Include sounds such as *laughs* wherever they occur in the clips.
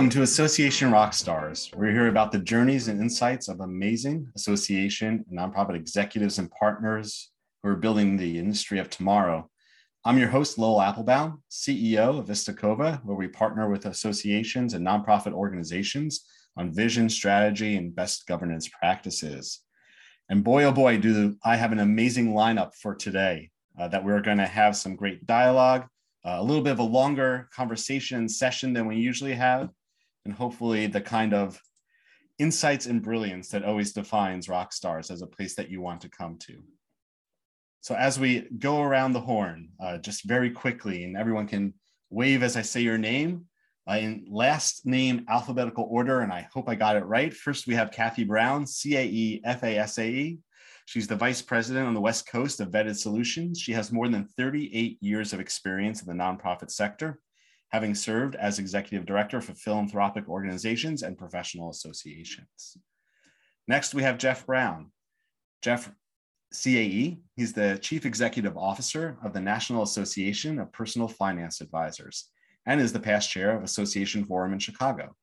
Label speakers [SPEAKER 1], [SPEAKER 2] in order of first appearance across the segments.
[SPEAKER 1] Welcome to Association Rockstars. We're here about the journeys and insights of amazing association nonprofit executives and partners who are building the industry of tomorrow. I'm your host, Lowell Aplebaum, CEO of Vistacova, where we partner with associations and nonprofit organizations on vision, strategy, and best governance practices. And boy, oh boy, do I have an amazing lineup for today uh, that we're going to have some great dialogue uh, a little bit of a longer conversation session than we usually have, and hopefully the kind of insights and brilliance that always defines rock stars as a place that you want to come to. So as we go around the horn, uh, just very quickly, and everyone can wave as I say your name, uh, in last name alphabetical order, and I hope I got it right. First, we have Kathy Brown, C A E F A S A E. She's the vice president on the West Coast of Vetted Solutions. She has more than 38 years of experience in the nonprofit sector, having served as executive director for philanthropic organizations and professional associations. Next, we have Jeff Brown. Jeff CAE, he's the chief executive officer of the National Association of Personal Finance Advisors and is the past chair of Association Forum in Chicago.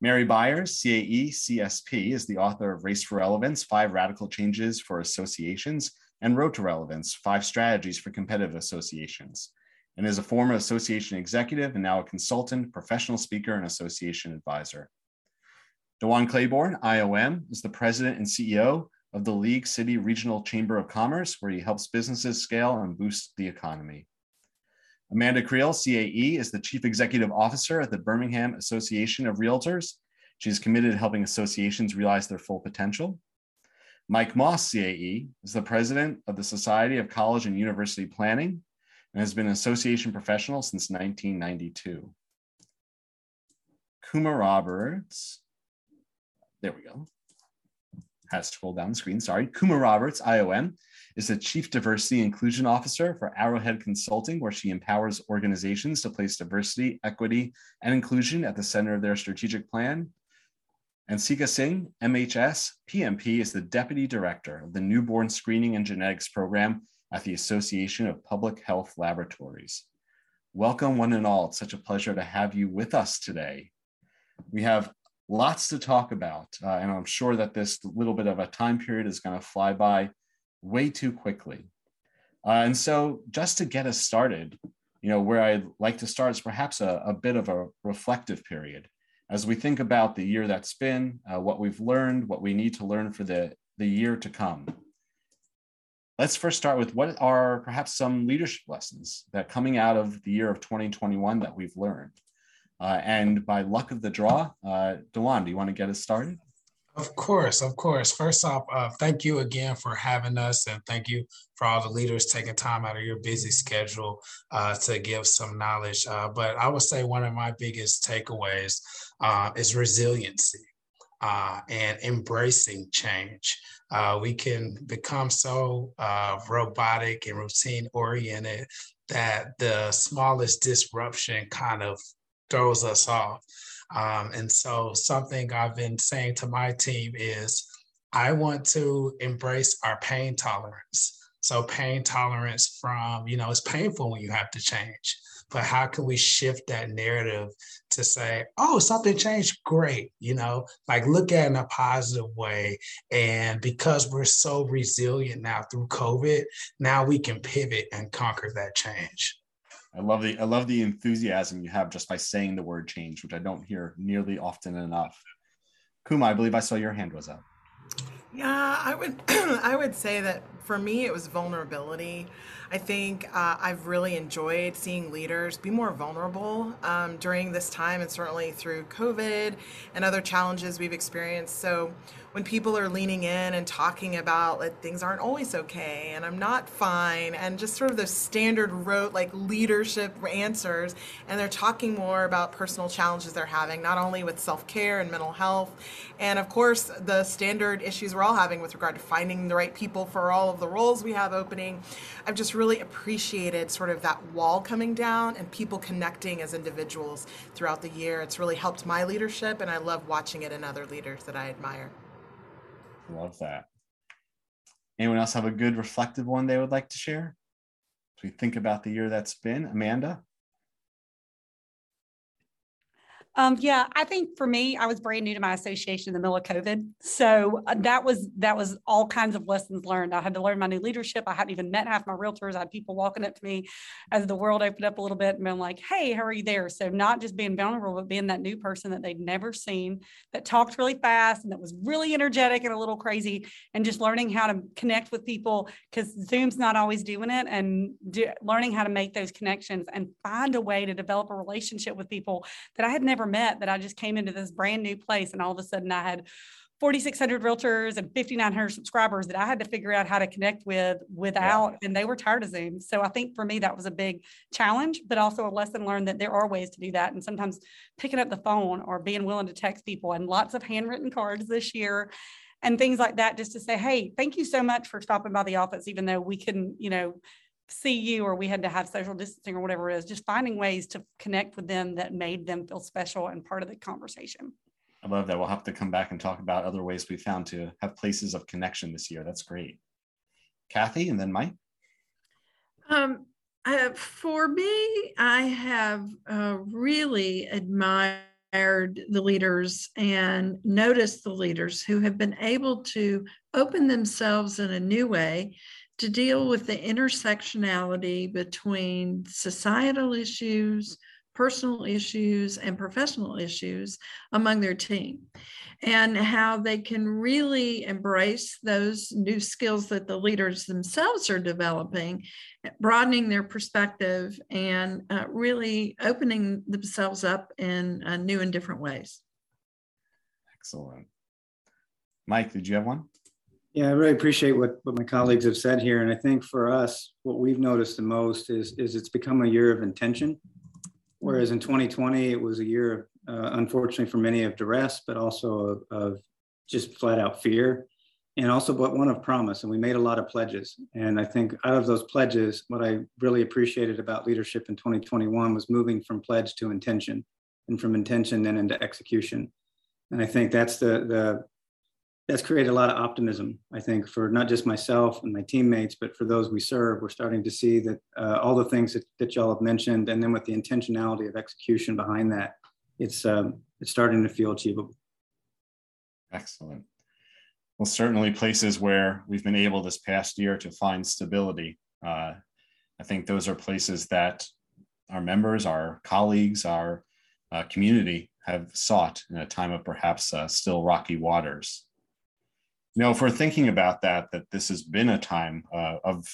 [SPEAKER 1] Mary Byers, CAE CSP, is the author of Race for Relevance Five Radical Changes for Associations and Road to Relevance Five Strategies for Competitive Associations, and is a former association executive and now a consultant, professional speaker, and association advisor. Dewan Claiborne, IOM, is the president and CEO of the League City Regional Chamber of Commerce, where he helps businesses scale and boost the economy. Amanda Creel, CAE, is the Chief Executive Officer at the Birmingham Association of Realtors. She is committed to helping associations realize their full potential. Mike Moss, CAE, is the President of the Society of College and University Planning and has been an association professional since 1992. Kuma Roberts, there we go, has to scroll down the screen, sorry. Kuma Roberts, IOM, is the Chief Diversity Inclusion Officer for Arrowhead Consulting, where she empowers organizations to place diversity, equity, and inclusion at the center of their strategic plan. And Sikha Singh, MHS PMP, is the Deputy Director of the Newborn Screening and Genetics Program at the Association of Public Health Laboratories. Welcome, one and all. It's such a pleasure to have you with us today. We have lots to talk about, uh, and I'm sure that this little bit of a time period is going to fly by way too quickly. Uh, and so, just to get us started, you know, where I'd like to start is perhaps a, a bit of a reflective period as we think about the year that's been, uh, what we've learned, what we need to learn for the, the year to come. Let's first start with what are perhaps some leadership lessons that coming out of the year of 2021 that we've learned. Uh, and by luck of the draw, uh, Dewan, do you want to get us started?
[SPEAKER 2] Of course, of course. First off, uh, thank you again for having us, and thank you for all the leaders taking time out of your busy schedule uh, to give some knowledge. Uh, but I would say one of my biggest takeaways uh, is resiliency uh, and embracing change. Uh, we can become so uh, robotic and routine oriented that the smallest disruption kind of throws us off. Um, and so, something I've been saying to my team is I want to embrace our pain tolerance. So, pain tolerance from, you know, it's painful when you have to change, but how can we shift that narrative to say, oh, something changed? Great. You know, like look at it in a positive way. And because we're so resilient now through COVID, now we can pivot and conquer that change.
[SPEAKER 1] I love the I love the enthusiasm you have just by saying the word change, which I don't hear nearly often enough. Kuma, I believe I saw your hand was up.
[SPEAKER 3] Yeah, I would *clears throat* I would say that for me it was vulnerability. I think uh, I've really enjoyed seeing leaders be more vulnerable um, during this time and certainly through COVID and other challenges we've experienced. So when people are leaning in and talking about like things aren't always okay and I'm not fine and just sort of those standard rote like leadership answers and they're talking more about personal challenges they're having not only with self-care and mental health. And of course the standard issues we're all having with regard to finding the right people for all of the roles we have opening. I've just really appreciated sort of that wall coming down and people connecting as individuals throughout the year. It's really helped my leadership and I love watching it in other leaders that I admire
[SPEAKER 1] Love that. Anyone else have a good reflective one they would like to share? As we think about the year that's been, Amanda?
[SPEAKER 4] Um, yeah, I think for me, I was brand new to my association in the middle of COVID. So uh, that was that was all kinds of lessons learned. I had to learn my new leadership. I hadn't even met half my realtors. I had people walking up to me as the world opened up a little bit and been like, hey, how are you there? So not just being vulnerable, but being that new person that they'd never seen, that talked really fast and that was really energetic and a little crazy, and just learning how to connect with people because Zoom's not always doing it and do, learning how to make those connections and find a way to develop a relationship with people that I had never met that I just came into this brand new place and all of a sudden I had 4,600 realtors and 5,900 subscribers that I had to figure out how to connect with without, yeah. and they were tired of Zoom. So I think for me, that was a big challenge, but also a lesson learned that there are ways to do that. And sometimes picking up the phone or being willing to text people and lots of handwritten cards this year and things like that, just to say, hey, thank you so much for stopping by the office, even though we couldn't, you know, see you or we had to have social distancing or whatever it is, just finding ways to connect with them that made them feel special and part of the conversation.
[SPEAKER 1] I love that. We'll have to come back and talk about other ways we found to have places of connection this year. That's great. Kathy and then Mike.
[SPEAKER 5] Um, uh, for me, I have uh, really admired the leaders and noticed the leaders who have been able to open themselves in a new way to deal with the intersectionality between societal issues, personal issues, and professional issues among their team, and how they can really embrace those new skills that the leaders themselves are developing, broadening their perspective, and uh, really opening themselves up in uh, new and different ways.
[SPEAKER 1] Excellent. Mike, did you have one?
[SPEAKER 6] Yeah, I really appreciate what, what my colleagues have said here. And I think for us, what we've noticed the most is, is it's become a year of intention. Whereas in 2020, it was a year, uh, unfortunately for many, of duress, but also of, of just flat out fear. And also, but one of promise. And we made a lot of pledges. And I think out of those pledges, what I really appreciated about leadership in 2021 was moving from pledge to intention and from intention then into execution. And I think that's the, the that's created a lot of optimism, I think, for not just myself and my teammates, but for those we serve. We're starting to see that uh, all the things that, that y'all have mentioned, and then with the intentionality of execution behind that, it's um, it's starting to feel achievable.
[SPEAKER 1] Excellent. Well, certainly places where we've been able this past year to find stability. Uh, I think those are places that our members, our colleagues, our uh, community have sought in a time of perhaps uh, still rocky waters you know, if we're thinking about that, that this has been a time uh, of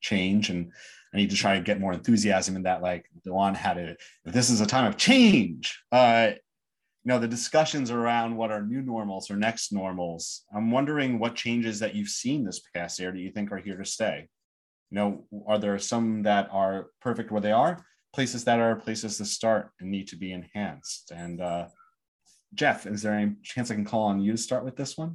[SPEAKER 1] change and I need to try to get more enthusiasm in that, like Dewan had it. This is a time of change, uh, you know, the discussions around what are new normals or next normals. I'm wondering what changes that you've seen this past year do you think are here to stay? You know, are there some that are perfect where they are, places that are places to start and need to be enhanced? And uh, Jeff, is there any chance I can call on you to start with this one?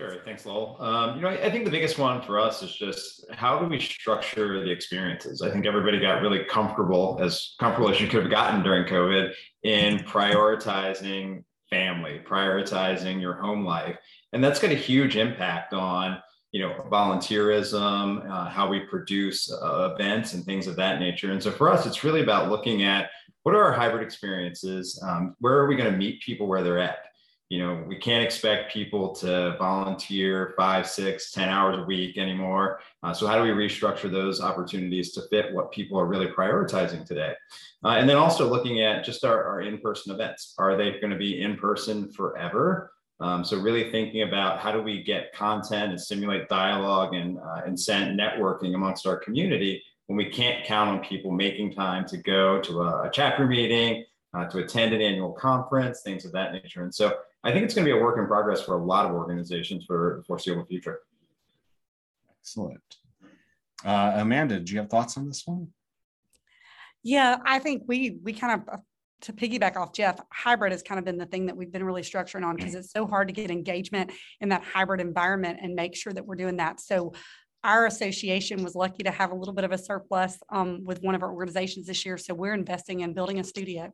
[SPEAKER 7] Sure. Thanks, Lowell. Um, you know, I, I, think the biggest one for us is just how do we structure the experiences? I think everybody got really comfortable, as comfortable as you could have gotten during COVID, in prioritizing family, prioritizing your home life, and that's got a huge impact on you know volunteerism, uh, how we produce uh, events and things of that nature. And so for us, it's really about looking at what are our hybrid experiences, um, where are we going to meet people where they're at you know we can't expect people to volunteer five six ten hours a week anymore. Uh, so how do we restructure those opportunities to fit what people are really prioritizing today? Uh, and then also looking at just our, our in-person events. Are they going to be in person forever? Um, so really thinking about how do we get content and stimulate dialogue and uh, incent networking amongst our community when we can't count on people making time to go to a, chapter meeting uh, to attend an annual conference, things of that nature. And so I think it's going to be a work in progress for a lot of organizations for the foreseeable future.
[SPEAKER 1] Excellent. Uh, Amanda, do you have thoughts on this one?
[SPEAKER 4] Yeah, I think we we kind of to piggyback off Jeff, hybrid has kind of been the thing that we've been really structuring on because it's so hard to get engagement in that hybrid environment and make sure that we're doing that. So our association was lucky to have a little bit of a surplus um, with one of our organizations this year. So we're investing in building a studio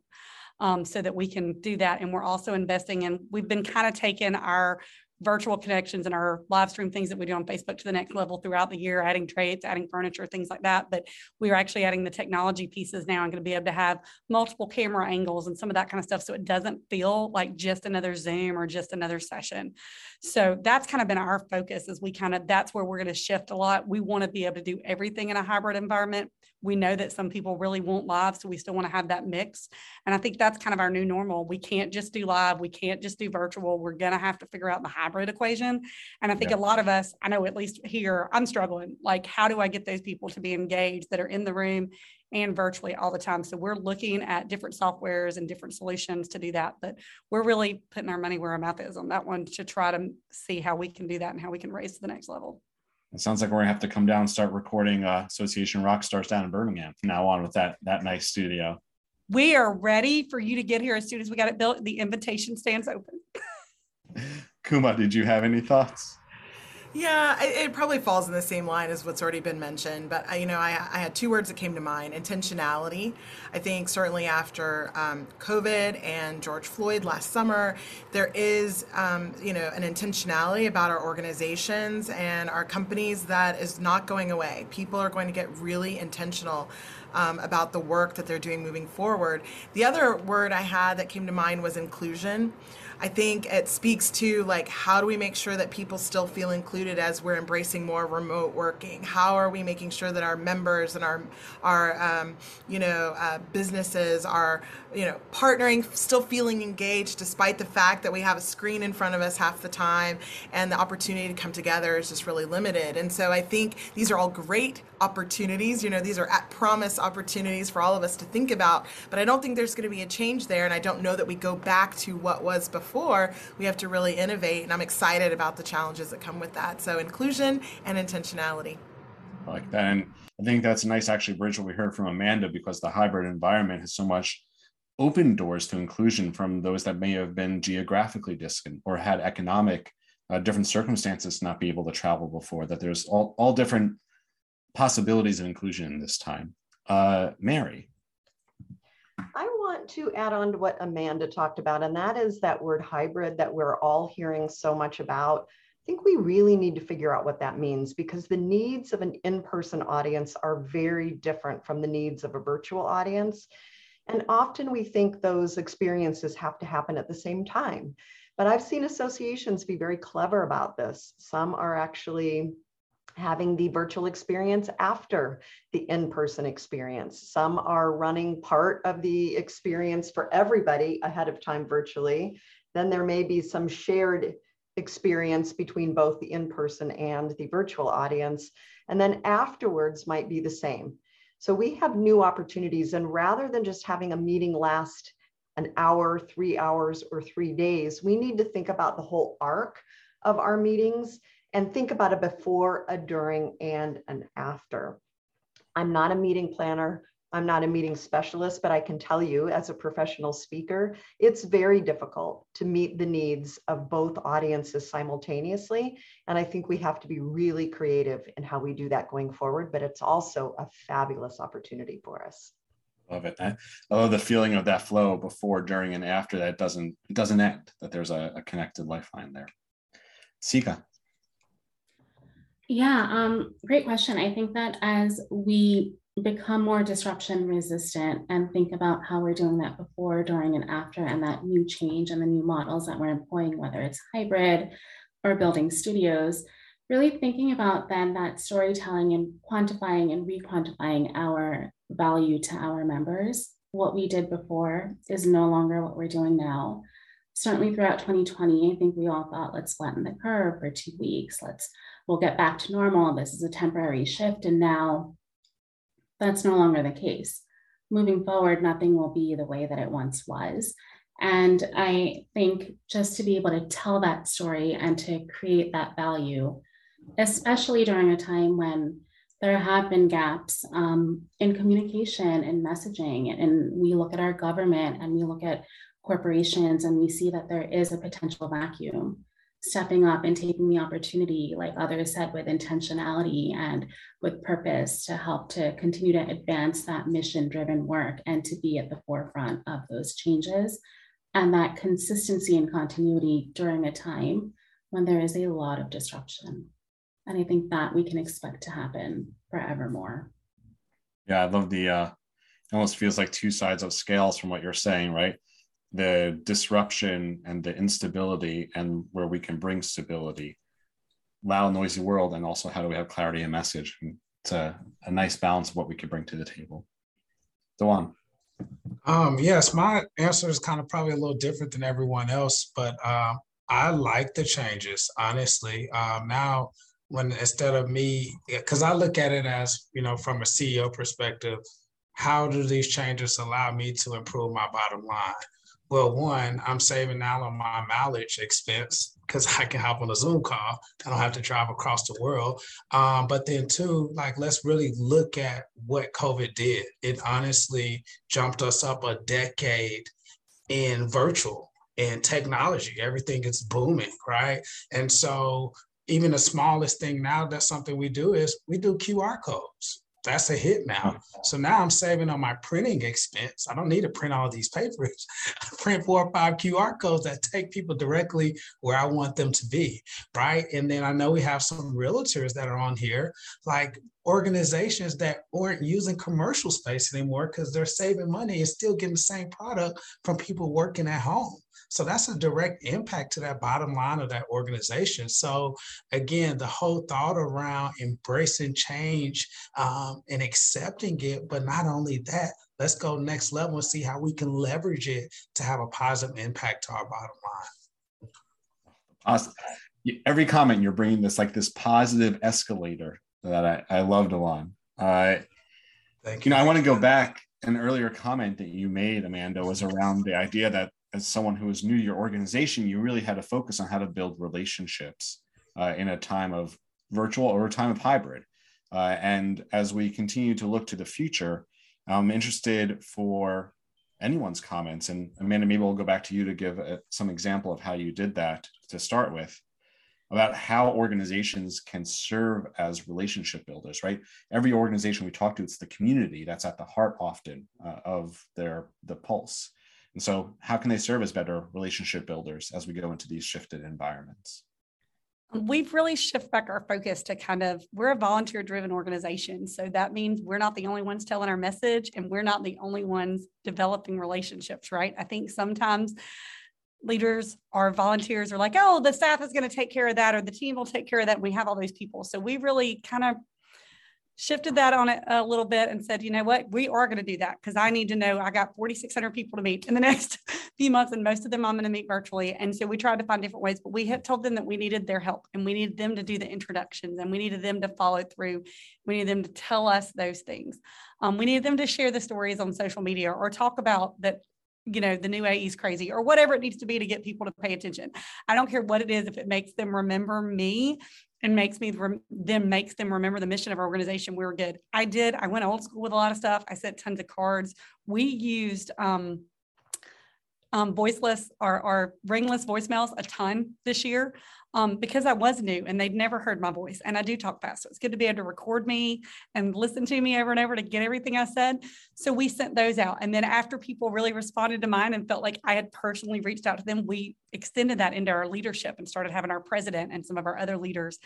[SPEAKER 4] um, so that we can do that. And we're also investing in, we've been kind of taking our virtual connections and our live stream things that we do on Facebook to the next level throughout the year, adding trades, adding furniture, things like that. But we are actually adding the technology pieces now and going to be able to have multiple camera angles and some of that kind of stuff. So it doesn't feel like just another Zoom or just another session. So that's kind of been our focus as we kind of, that's where we're going to shift a lot. We want to be able to do everything in a hybrid environment. We know that some people really want live, so we still want to have that mix. And I think that's kind of our new normal. We can't just do live. We can't just do virtual. We're going to have to figure out the hybrid equation. And I think yeah. a lot of us, I know at least here, I'm struggling. Like, how do I get those people to be engaged that are in the room and virtually all the time? So we're looking at different softwares and different solutions to do that. But we're really putting our money where our mouth is on that one to try to see how we can do that and how we can raise to the next level.
[SPEAKER 1] It sounds like we're gonna have to come down and start recording uh, Association Rock Stars down in Birmingham from now on with that that nice studio.
[SPEAKER 4] We are ready for you to get here as soon as we got it built. The invitation stands open. *laughs*
[SPEAKER 1] Kuma, did you have any thoughts?
[SPEAKER 3] Yeah, it, probably falls in the same line as what's already been mentioned. But I, you know, I, I had two words that came to mind: intentionality. I think certainly after um, COVID and George Floyd last summer, there is, um, you know, an intentionality about our organizations and our companies that is not going away. People are going to get really intentional um, about the work that they're doing moving forward. The other word I had that came to mind was inclusion. I think it speaks to like how do we make sure that people still feel included as we're embracing more remote working? How are we making sure that our members and our our um, you know uh, businesses are you know partnering, still feeling engaged despite the fact that we have a screen in front of us half the time and the opportunity to come together is just really limited. And so I think these are all great opportunities. You know, these are at promise opportunities for all of us to think about. But I don't think there's going to be a change there, and I don't know that we go back to what was before we have to really innovate. And I'm excited about the challenges that come with that. So inclusion and intentionality.
[SPEAKER 1] I like that. And I think that's a nice actually bridge what we heard from Amanda because the hybrid environment has so much open doors to inclusion from those that may have been geographically distant or had economic uh, different circumstances to not be able to travel before that there's all, all different possibilities of inclusion in this time uh, mary
[SPEAKER 8] I want to add on to what Amanda talked about, and that is that word hybrid that we're all hearing so much about. I think we really need to figure out what that means because the needs of an in person audience are very different from the needs of a virtual audience. And often we think those experiences have to happen at the same time. But I've seen associations be very clever about this. Some are actually having the virtual experience after the in-person experience. Some are running part of the experience for everybody ahead of time virtually. Then there may be some shared experience between both the in-person and the virtual audience. And then afterwards might be the same. So we have new opportunities and rather than just having a meeting last an hour, three hours, or three days, we need to think about the whole arc of our meetings and think about a before, a during, and an after. I'm not a meeting planner. I'm not a meeting specialist, but I can tell you as a professional speaker, it's very difficult to meet the needs of both audiences simultaneously. And I think we have to be really creative in how we do that going forward, but it's also a fabulous opportunity for us.
[SPEAKER 1] Love it. I love the feeling of that flow before, during, and after that doesn't it doesn't end, that there's a, a connected lifeline there. Sikha.
[SPEAKER 9] Yeah, um, great question. I think that as we become more disruption resistant and think about how we're doing that before, during, and after, and that new change and the new models that we're employing, whether it's hybrid or building studios, really thinking about then that storytelling and quantifying and re-quantifying our value to our members. What we did before is no longer what we're doing now. Certainly throughout 2020, I think we all thought, let's flatten the curve for two weeks. Let's we'll get back to normal. This is a temporary shift. And now that's no longer the case. Moving forward, nothing will be the way that it once was. And I think just to be able to tell that story and to create that value, especially during a time when there have been gaps um, in communication and messaging, and we look at our government and we look at corporations and we see that there is a potential vacuum stepping up and taking the opportunity, like others said, with intentionality and with purpose to help to continue to advance that mission driven work and to be at the forefront of those changes and that consistency and continuity during a time when there is a lot of disruption. And I think that we can expect to happen forevermore.
[SPEAKER 1] Yeah, I love the uh it almost feels like two sides of scales from what you're saying, right? The disruption and the instability and where we can bring stability. Loud, noisy world, and also how do we have clarity and message? It's a, nice balance of what we can bring to the table. Dewan.
[SPEAKER 2] Um, yes, my answer is kind of probably a little different than everyone else, but um, I like the changes, honestly. Um, now, when instead of me, because I look at it as, you know, from a CEO perspective, how do these changes allow me to improve my bottom line? Well, one, I'm saving now on my mileage expense because I can hop on a Zoom call. I don't have to drive across the world. Um, but then, two, like, let's really look at what COVID did. It honestly jumped us up a decade in virtual and technology. Everything is booming, right? And so, even the smallest thing now, that's something we do is we do QR codes that's a hit now. So now I'm saving on my printing expense. I don't need to print all these papers. *laughs* I print four or five QR codes that take people directly where I want them to be, right? And then I know we have some realtors that are on here, like organizations that aren't using commercial space anymore because they're saving money and still getting the same product from people working at home. So that's a direct impact to that bottom line of that organization. So again, the whole thought around embracing change um, and accepting it, but not only that, let's go next level and see how we can leverage it to have a positive impact to our bottom line.
[SPEAKER 1] Awesome. Every comment you're bringing this like this positive escalator that I, I loved Alon. Uh, Thank you. You know, I want to go back. An earlier comment that you made, Amanda, was around the idea that as someone who is new to your organization, you really had to focus on how to build relationships uh, in a time of virtual or a time of hybrid. Uh, and as we continue to look to the future, I'm interested for anyone's comments. And Amanda, maybe we'll go back to you to give a, uh, some example of how you did that to start with about how organizations can serve as relationship builders, right? Every organization we talk to, it's the community that's at the heart often uh, of their the pulse. And so, how can they serve as better relationship builders as we go into these shifted environments?
[SPEAKER 4] We've really shifted back our focus to kind of we're a volunteer driven organization. So that means we're not the only ones telling our message and we're not the only ones developing relationships, right? I think sometimes leaders or volunteers are like, oh, the staff is going to take care of that or the team will take care of that. We have all those people. So we really kind of shifted that on it a little bit and said, you know what, we are going to do that because I need to know I got 4,600 people to meet in the *laughs* next few months, and most of them I'm going to meet virtually. And so we tried to find different ways, but we had told them that we needed their help and we needed them to do the introductions and we needed them to follow through. We needed them to tell us those things. Um, we needed them to share the stories on social media or talk about that you know the new AE is crazy or whatever it needs to be to get people to pay attention. I don't care what it is if it makes them remember me and makes me them makes them remember the mission of our organization. We were good. I did. I went old school with a lot of stuff. I sent tons of cards. We used um, um, voiceless or, or ringless voicemails a ton this year um, because I was new and they'd never heard my voice. And I do talk fast. So it's good to be able to record me and listen to me over and over to get everything I said. So we sent those out. And then after people really responded to mine and felt like I had personally reached out to them, we extended that into our leadership and started having our president and some of our other leaders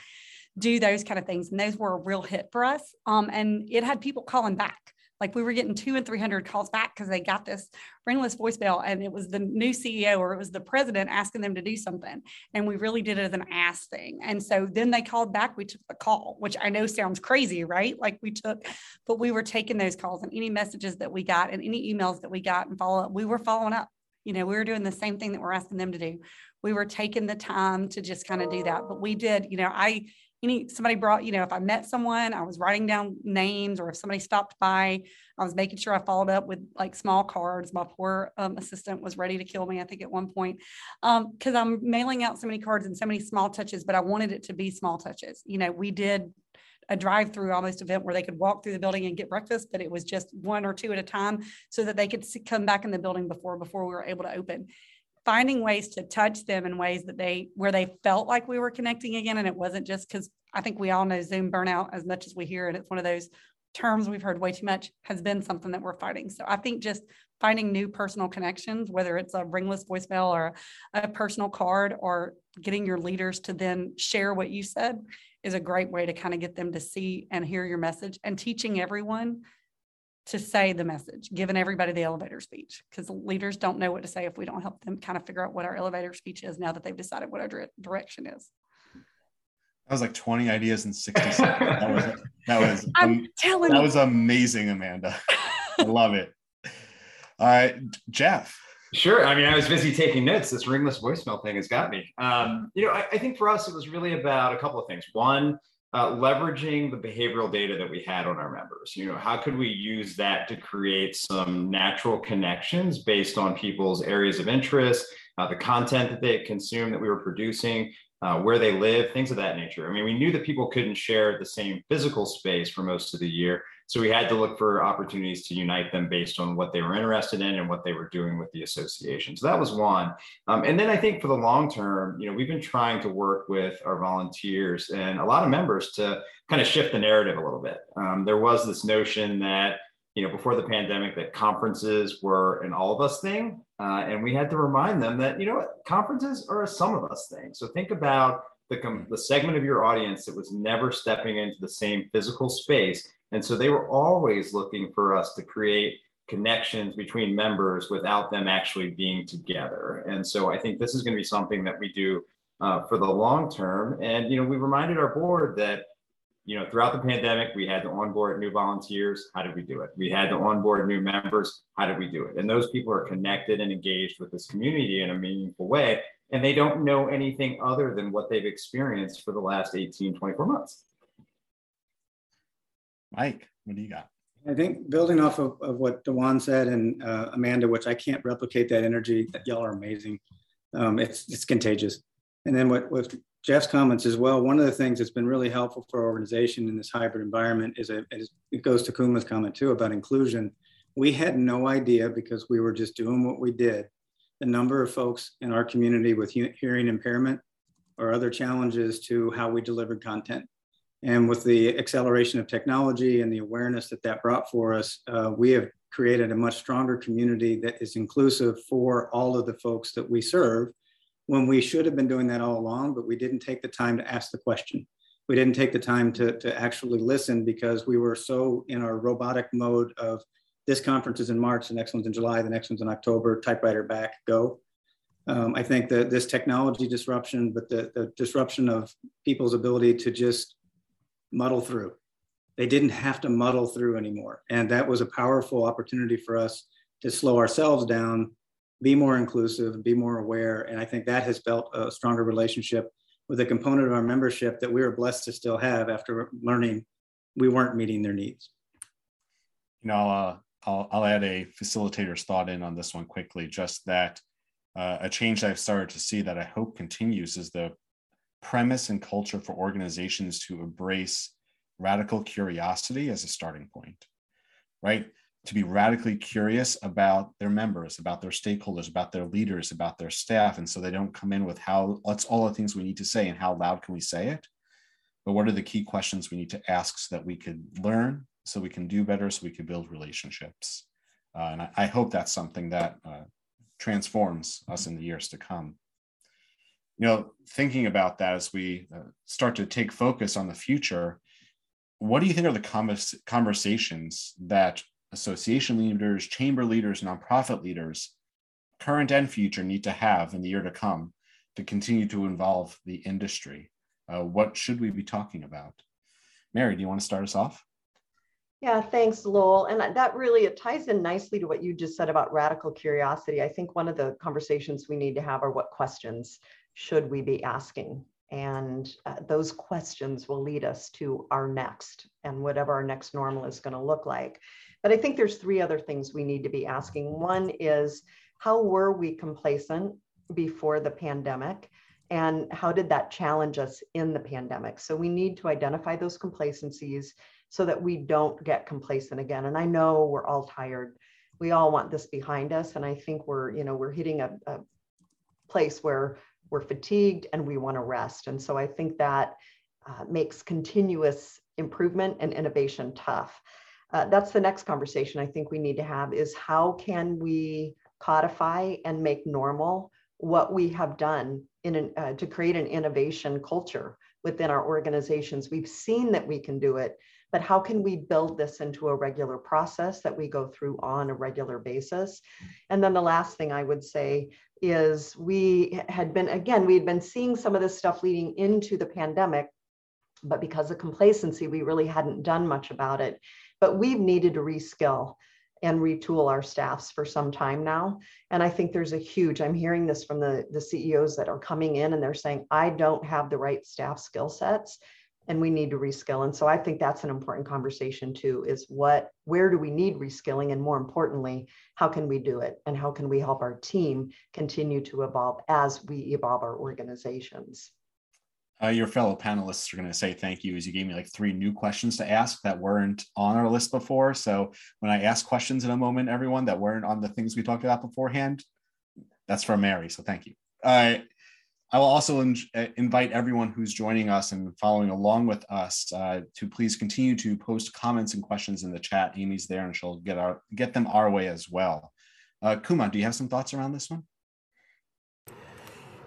[SPEAKER 4] do those kind of things. And those were a real hit for us. Um, and it had people calling back. Like we were getting two and 300 calls back because they got this ringless voicemail and it was the new CEO or it was the president asking them to do something. And we really did it as an ass thing. And so then they called back, we took the call, which I know sounds crazy, right? Like we took, but we were taking those calls and any messages that we got and any emails that we got and follow up, we were following up. You know, we were doing the same thing that we're asking them to do. We were taking the time to just kind of do that. But we did, you know, I any somebody brought, you know, if I met someone, I was writing down names, or if somebody stopped by, I was making sure I followed up with like small cards. My poor um, assistant was ready to kill me, I think, at one point, because um, I'm mailing out so many cards and so many small touches, but I wanted it to be small touches. You know, we did a drive-through almost event where they could walk through the building and get breakfast, but it was just one or two at a time so that they could come back in the building before before we were able to open finding ways to touch them in ways that they where they felt like we were connecting again. And it wasn't just because i think we all know zoom burnout as much as we hear it. It's one of those terms we've heard way too much has been something that we're fighting. So i think just finding new personal connections whether it's a ringless voicemail or a personal card or getting your leaders to then share what you said is a great way to kind of get them to see and hear your message and teaching everyone to say the message, giving everybody the elevator speech because leaders don't know what to say if we don't help them kind of figure out what our elevator speech is now that they've decided what our dire- direction is.
[SPEAKER 1] That was like 20 ideas in 60 seconds. That was, that was, *laughs*
[SPEAKER 4] I'm telling
[SPEAKER 1] that
[SPEAKER 4] you.
[SPEAKER 1] was amazing, Amanda. I love it. All right, Jeff.
[SPEAKER 7] Sure. I mean, I was busy taking notes. This ringless voicemail thing has got me. Um, you know, I, I, think for us, it was really about a couple of things. One, uh, leveraging the behavioral data that we had on our members. You know, how could we use that to create some natural connections based on people's areas of interest, uh, the content that they consume that we were producing, uh, where they live, things of that nature. I mean, we knew that people couldn't share the same physical space for most of the year. So we had to look for opportunities to unite them based on what they were interested in and what they were doing with the association. So that was one. Um, and then I think for the long term, you know, we've been trying to work with our volunteers and a lot of members to kind of shift the narrative a little bit. Um, there was this notion that you know before the pandemic that conferences were an all of us thing uh, and we had to remind them that you know what conferences are a some of us thing so think about the, the segment of your audience that was never stepping into the same physical space and so they were always looking for us to create connections between members without them actually being together. And so I think this is going to be something that we do uh, for the long term. And, you know, we reminded our board that, you know, throughout the pandemic, we had to onboard new volunteers. How did we do it? We had to onboard new members. How did we do it? And those people are connected and engaged with this community in a meaningful way. And they don't know anything other than what they've experienced for the last 18, 24 months.
[SPEAKER 1] Mike, what do you got?
[SPEAKER 6] I think building off of, of what Dewan said and uh, Amanda, which I can't replicate that energy, that y'all are amazing. Um, it's, it's contagious. And then what, with Jeff's comments as well, one of the things that's been really helpful for our organization in this hybrid environment is, is it goes to Kuma's comment too about inclusion. We had no idea because we were just doing what we did. The number of folks in our community with hearing impairment or other challenges to how we delivered content. And with the acceleration of technology and the awareness that that brought for us, uh, we have created a much stronger community that is inclusive for all of the folks that we serve when we should have been doing that all along, but we didn't take the time to ask the question. We didn't take the time to, to actually listen because we were so in our robotic mode of this conference is in March, the next one's in July, the next one's in October, typewriter back, go. Um, I think that this technology disruption, but the, the disruption of people's ability to just muddle through. They didn't have to muddle through anymore. And that was a powerful opportunity for us to slow ourselves down, be more inclusive, be more aware. And I think that has built a stronger relationship with a component of our membership that we were blessed to still have after learning we weren't meeting their needs.
[SPEAKER 1] You know, uh, I'll, I'll add a facilitator's thought in on this one quickly, just that uh, a change I've started to see that I hope continues is the premise and culture for organizations to embrace radical curiosity as a starting point, right? To be radically curious about their members, about their stakeholders, about their leaders, about their staff. And so they don't come in with how, what's all the things we need to say and how loud can we say it? But what are the key questions we need to ask so that we could learn, so we can do better, so we can build relationships? Uh, and I, I, hope that's something that uh, transforms us in the years to come you know, thinking about that as we uh, start to take focus on the future, what do you think are the conversations that association leaders, chamber leaders, nonprofit leaders, current and future, need to have in the year to come to continue to involve the industry? Uh, what should we be talking about? Mary, do you want to start us off?
[SPEAKER 8] Yeah, thanks, Lowell. And that really it ties in nicely to what you just said about radical curiosity. I think one of the conversations we need to have are what questions should we be asking? And uh, those questions will lead us to our next and whatever our next normal is going to look like. But I think there's three other things we need to be asking. One is how were we complacent before the pandemic? And how did that challenge us in the pandemic? So we need to identify those complacencies so that we don't get complacent again. And I know we're all tired. We all want this behind us. And I think we're, you know, we're hitting a, a place where we're fatigued and we want to rest. And so I think that uh, makes continuous improvement and innovation tough. Uh, that's the next conversation I think we need to have is how can we codify and make normal what we have done in an, uh, to create an innovation culture within our organizations. We've seen that we can do it, but how can we build this into a regular process that we go through on a regular basis? And then the last thing I would say is we had been, again, we had been seeing some of this stuff leading into the pandemic, but because of complacency, we really hadn't done much about it. But we've needed to reskill and retool our staffs for some time now. And I think there's a huge, I'm hearing this from the, the CEOs that are coming in and they're saying, I don't have the right staff skill sets and we need to reskill. And so I think that's an important conversation too, is what, where do we need reskilling? And more importantly, how can we do it? And how can we help our team continue to evolve as we evolve our organizations?
[SPEAKER 1] uh, your fellow panelists are going to say thank you as you gave me like three new questions to ask that weren't on our list before. So when I ask questions in a moment, everyone that weren't on the things we talked about beforehand, that's from Mary. So thank you. Uh, I will also in, uh, invite everyone who's joining us and following along with us uh, to please continue to post comments and questions in the chat. Amy's there and she'll get our get them our way as well. Uh, Kuma, do you have some thoughts around this one?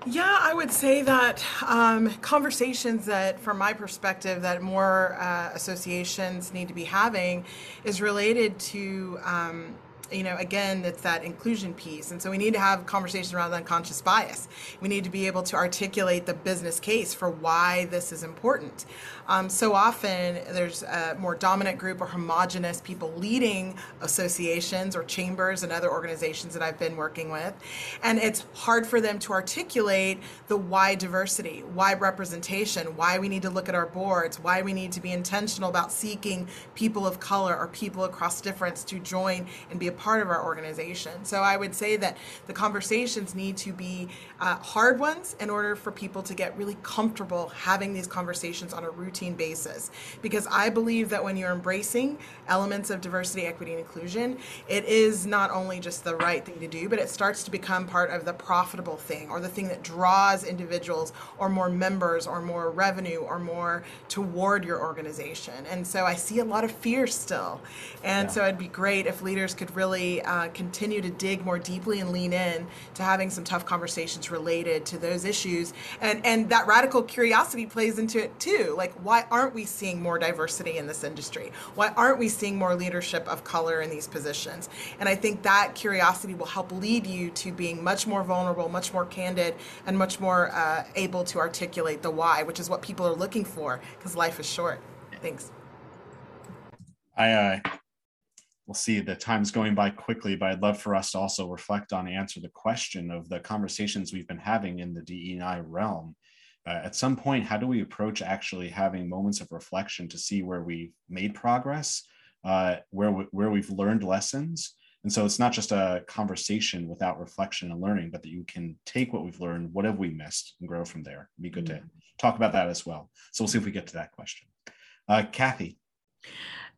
[SPEAKER 3] Yeah, I would say that um, conversations that, from my perspective, that more uh, associations need to be having is related to um, you know, again, it's that inclusion piece. And so we need to have conversations around unconscious bias. We need to be able to articulate the business case for why this is important. Um, so often there's a more dominant group or homogenous people leading associations or chambers and other organizations that I've been working with. And it's hard for them to articulate the why diversity, why representation, why we need to look at our boards, why we need to be intentional about seeking people of color or people across difference to join and be a part of our organization. So I would say that the conversations need to be uh, hard ones in order for people to get really comfortable having these conversations on a routine basis. Because I believe that when you're embracing elements of diversity, equity, and inclusion, it is not only just the right thing to do, but it starts to become part of the profitable thing or the thing that draws individuals or more members or more revenue or more toward your organization. And so I see a lot of fear still. And yeah. so it'd be great if leaders could really really uh, continue to dig more deeply and lean in to having some tough conversations related to those issues. And, and that radical curiosity plays into it too. Like, why aren't we seeing more diversity in this industry? Why aren't we seeing more leadership of color in these positions? And I think that curiosity will help lead you to being much more vulnerable, much more candid, and much more uh, able to articulate the why, which is what people are looking for because life is short. Thanks.
[SPEAKER 1] I uh, we'll see the time's going by quickly, but I'd love for us to also reflect on answer the question of the conversations we've been having in the DEI realm. Uh, at some point, how do we approach actually having moments of reflection to see where we've made progress, uh, where we, where we've learned lessons, and so it's not just a conversation without reflection and learning, but that you can take what we've learned, what have we missed, and grow from there. It'd be good mm-hmm. to talk about that as well. So we'll see if we get to that question. Uh, Kathy.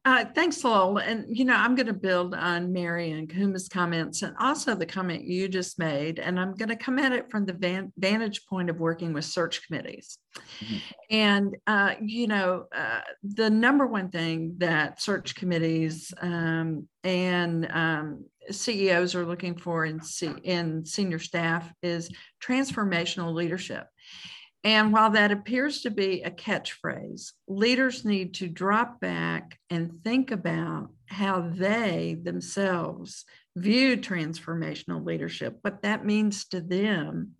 [SPEAKER 5] Uh, thanks, Lowell. And, you know, I'm going to build on Mary and Kuma's comments and also the comment you just made. And I'm going to come at it from the van- vantage point of working with search committees. Mm-hmm. And, uh, you know, uh, the number one thing that search committees um, and um, CEOs are looking for in, C- in senior staff is transformational leadership. And while that appears to be a catchphrase, leaders need to drop back and think about how they themselves view transformational leadership, what that means to them,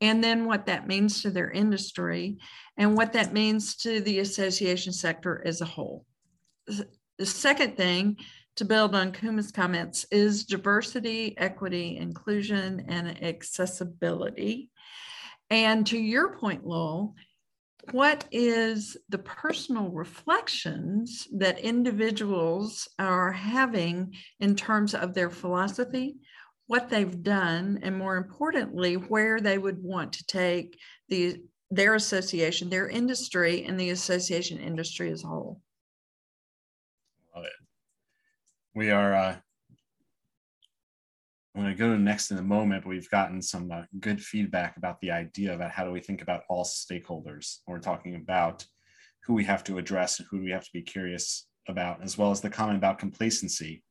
[SPEAKER 5] and then what that means to their industry, and what that means to the association sector as a whole. The second thing to build on Kuma's comments is diversity, equity, inclusion, and accessibility. And to your point, Lowell, what is the personal reflections that individuals are having in terms of their philosophy, what they've done, and more importantly, where they would want to take the their association, their industry, and the association industry as a whole.
[SPEAKER 1] Love it. We are uh, I'm going to go to next in a moment, but we've gotten some uh, good feedback about the idea about how do we think about all stakeholders. We're talking about who we have to address and who we have to be curious about, as well as the comment about complacency.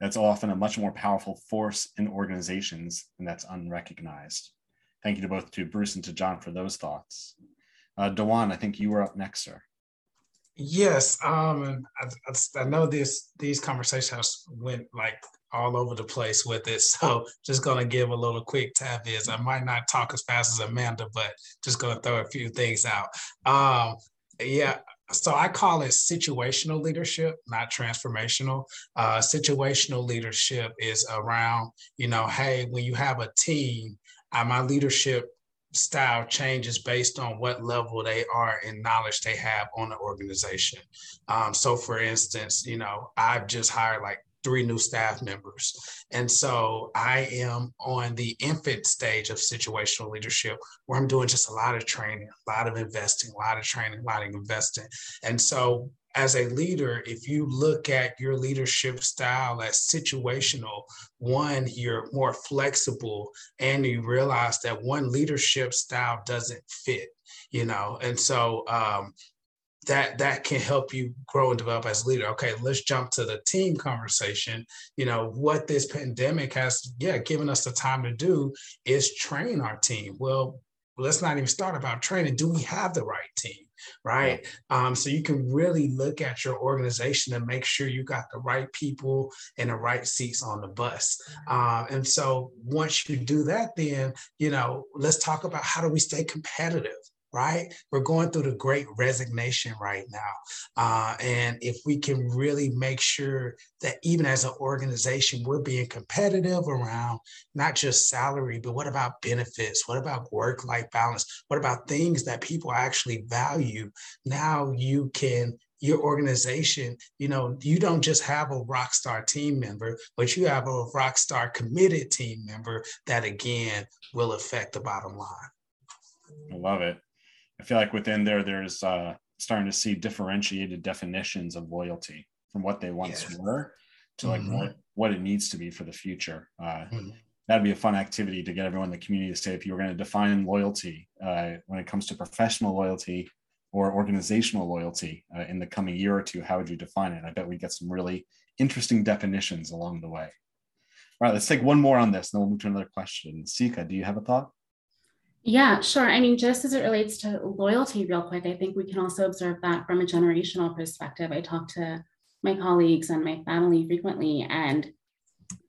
[SPEAKER 1] That's often a much more powerful force in organizations and that's unrecognized. Thank you to both to Bruce and to John for those thoughts. Uh, Dewan, I think you were up next, sir.
[SPEAKER 2] Yes, um, I, I, I know this these conversations went like all over the place with it. *laughs* So just gonna give a little quick tap is I might not talk as fast as Amanda, but just gonna throw a few things out. Um, yeah, so I call it situational leadership, not transformational. Uh, situational leadership is around, you know, hey, when you have a team, uh, my leadership style changes based on what level they are and knowledge they have on the organization. Um, so, for instance, you know, I've just hired like three new staff members. And so I am on the infant stage of situational leadership where I'm doing just a lot of training, a lot of investing, a lot of training, a lot of investing. And so as a leader, if you look at your leadership style as situational, one, you're more flexible and you realize that one leadership style doesn't fit, you know? And so um, that that can help you grow and develop as a leader. Okay, let's jump to the team conversation. You know, what this pandemic has, yeah, given us the time to do is train our team. Well, let's not even start about training. Do we have the right team? Right. Um, so you can really look at your organization and make sure you got the right people and the right seats on the bus. Uh, and so once you do that, then, you know, let's talk about how do we stay competitive? Right? We're going through the great resignation right now. Uh, and if we can really make sure that even as an organization, we're being competitive around not just salary, but what about benefits? What about work life balance? What about things that people actually value? Now you can your organization, you know, you don't just have a rock star team member, but you have a rock star committed team member that again will affect the bottom line.
[SPEAKER 1] I love it. I feel like within there, there's uh, starting to see differentiated definitions of loyalty from what they once yes. were to like mm-hmm. what, what it needs to be for the future. Uh, mm-hmm. That'd be a fun activity to get everyone in the community to say if you were going to define loyalty uh, when it comes to professional loyalty or organizational loyalty uh, in the coming year or two, how would you define it? I bet we get some really interesting definitions along the way. All right, let's take one more on this, and then we'll move to another question. Sikha, do you have a thought?
[SPEAKER 9] Yeah, sure. I mean, just as it relates to loyalty, real quick, I think we can also observe that from a generational perspective. I talk to my colleagues and my family frequently, and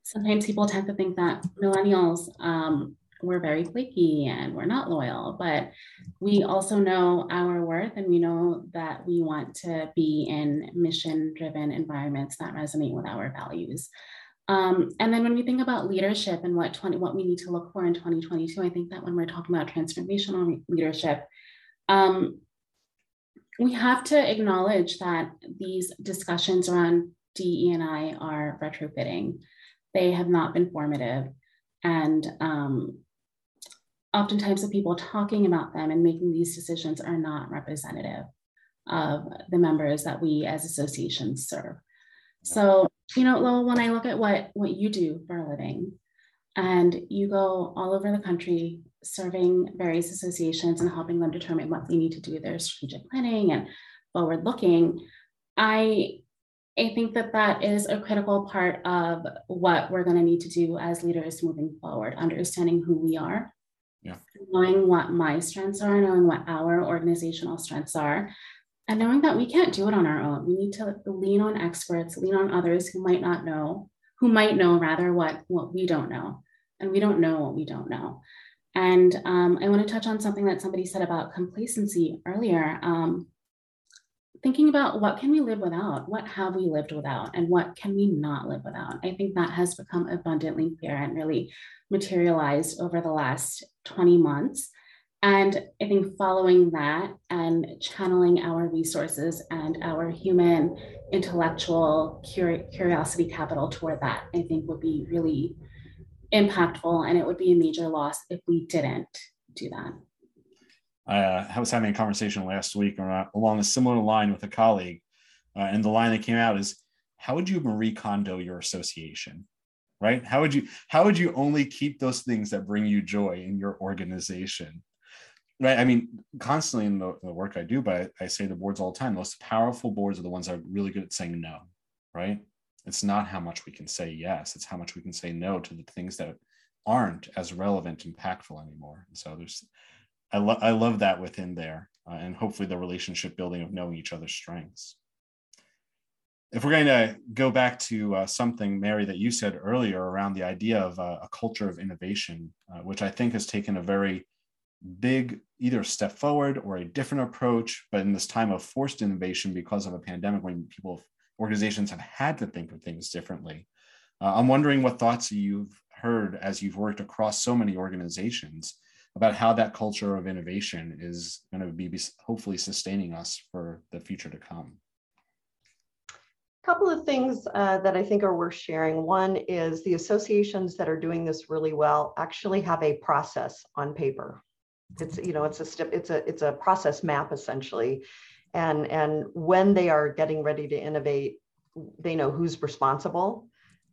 [SPEAKER 9] sometimes people tend to think that millennials um, we're very flaky and we're not loyal, but we also know our worth and we know that we want to be in mission driven environments that resonate with our values. Um, and then when we think about leadership and what 20, what we need to look for in 2022, I think that when we're talking about transformational leadership, um, we have to acknowledge that these discussions around DE and I are retrofitting. They have not been formative, and um, oftentimes the people talking about them and making these decisions are not representative of the members that we as associations serve. So, you know, Lowell, when I look at what what you do for a living, and you go all over the country serving various associations and helping them determine what they need to do their strategic planning and forward looking, I I think that that is a critical part of what we're going to need to do as leaders moving forward, understanding who we are, yeah. knowing what my strengths are, knowing what our organizational strengths are, and knowing that we can't do it on our own. We need to lean on experts, lean on others who might not know, who might know rather what, what we don't know. And we don't know what we don't know. And um, I want to touch on something that somebody said about complacency earlier. Um, thinking about what can we live without? What have we lived without? And what can we not live without? I think that has become abundantly clear and really materialized over the last 20 months. And I think following that and channeling our resources and our human intellectual curiosity capital toward that, I think would be really impactful. And it would be a major loss if we didn't do that.
[SPEAKER 1] Uh, I was having a conversation last week along a similar line with a colleague. Uh, and the line that came out is How would you Marie Kondo your association? right? How would you how would you only keep those things that bring you joy in your organization? Right. I mean, constantly in the, the work I do, but I, I say the boards all the time, the most powerful boards are the ones that are really good at saying no, right? It's not how much we can say yes, it's how much we can say no to the things that aren't as relevant, impactful anymore. And so there's I, lo- I love that within there uh, and hopefully the relationship building of knowing each other's strengths if we're going to go back to uh, something mary that you said earlier around the idea of uh, a culture of innovation uh, which i think has taken a very big either step forward or a different approach but in this time of forced innovation because of a pandemic when people organizations have had to think of things differently uh, i'm wondering what thoughts you've heard as you've worked across so many organizations about how that culture of innovation is going to be hopefully sustaining us for the future to come.
[SPEAKER 8] A couple of things uh, that I think are worth sharing. One is the associations that are doing this really well actually have a process on paper. It's you know it's a step it's a it's a process map essentially, and and when they are getting ready to innovate, they know who's responsible,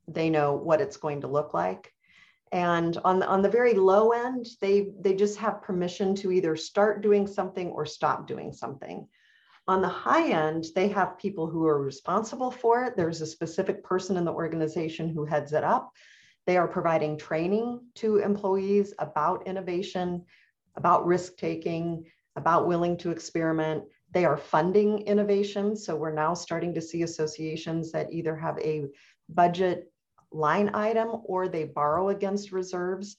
[SPEAKER 8] they know what it's going to look like, and on the, on the very low end, they, they just have permission to either start doing something or stop doing something. On the high end, they have people who are responsible for it. There's a specific person in the organization who heads it up. They are providing training to employees about innovation, about risk taking, about willing to experiment. They are funding innovation. So we're now starting to see associations that either have a budget line item or they borrow against reserves.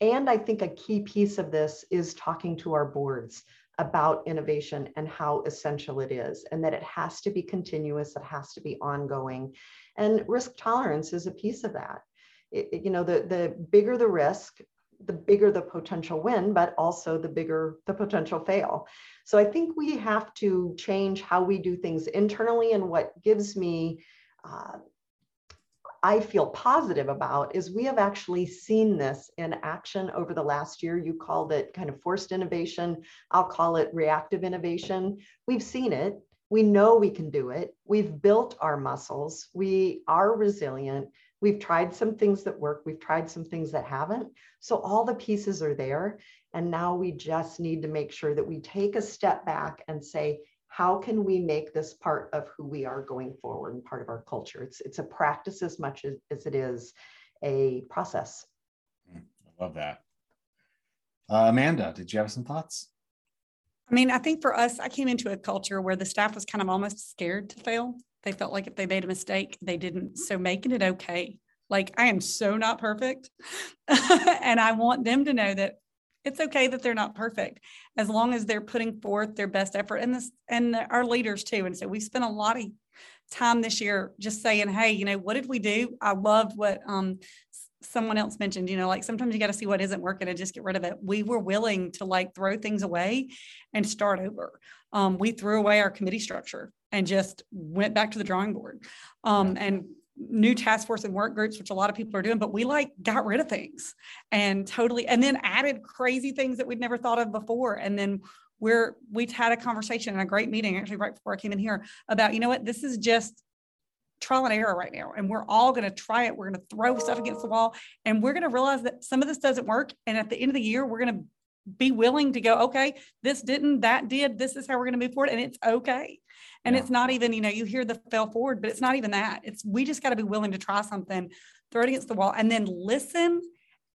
[SPEAKER 8] And I think a key piece of this is talking to our boards about innovation and how essential it is, and that it has to be continuous, it has to be ongoing. And risk tolerance is a piece of that. It, you know, the, the bigger the risk, the bigger the potential win, but also the bigger the potential fail. So I think we have to change how we do things internally. And what gives me uh, I feel positive about is we have actually seen this in action over the last year. You called it kind of forced innovation. I'll call it reactive innovation. We've seen it. We know we can do it. We've built our muscles. We are resilient. We've tried some things that work. We've tried some things that haven't. So all the pieces are there. And now we just need to make sure that we take a step back and say, how can we make this part of who we are going forward and part of our culture? It's, it's a practice as much as, as it is a process.
[SPEAKER 1] Mm, I love that. Uh, Amanda, did you have some thoughts?
[SPEAKER 4] I mean, I think for us, I came into a culture where the staff was kind of almost scared to fail. They felt like if they made a mistake, they didn't. So making it okay. Like I am so not perfect. *laughs* and I want them to know that it's okay that they're not perfect as long as they're putting forth their best effort and this and our leaders too and so we spent a lot of time this year just saying hey you know what did we do i loved what um someone else mentioned you know like sometimes you got to see what isn't working and just get rid of it we were willing to like throw things away and start over um, we threw away our committee structure and just went back to the drawing board um, and new task force and work groups, which a lot of people are doing, but we like got rid of things and totally, and then added crazy things that we'd never thought of before. And then we're, we've had a conversation and a great meeting actually right before I came in here about, you know what, this is just trial and error right now. And we're all going to try it. We're going to throw stuff against the wall and we're going to realize that some of this doesn't work. And at the end of the year, we're going to be willing to go, okay, this didn't, that did, this is how we're going to move forward. And it's okay. And yeah. it's not even, you know, you hear the fail forward, but it's not even that. It's we just got to be willing to try something, throw it against the wall, and then listen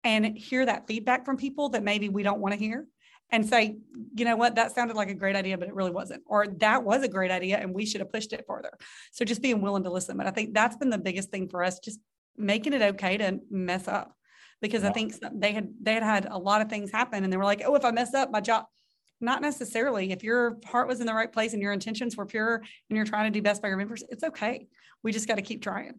[SPEAKER 4] and hear that feedback from people that maybe we don't want to hear and say, you know what, that sounded like a great idea, but it really wasn't. Or that was a great idea and we should have pushed it further. So just being willing to listen. But I think that's been the biggest thing for us, just making it okay to mess up. Because yeah. I think they had they had had a lot of things happen and they were like, oh, if I mess up, my job, not necessarily. If your heart was in the right place and your intentions were pure and you're trying to do best by your members, it's okay. We just got to keep trying.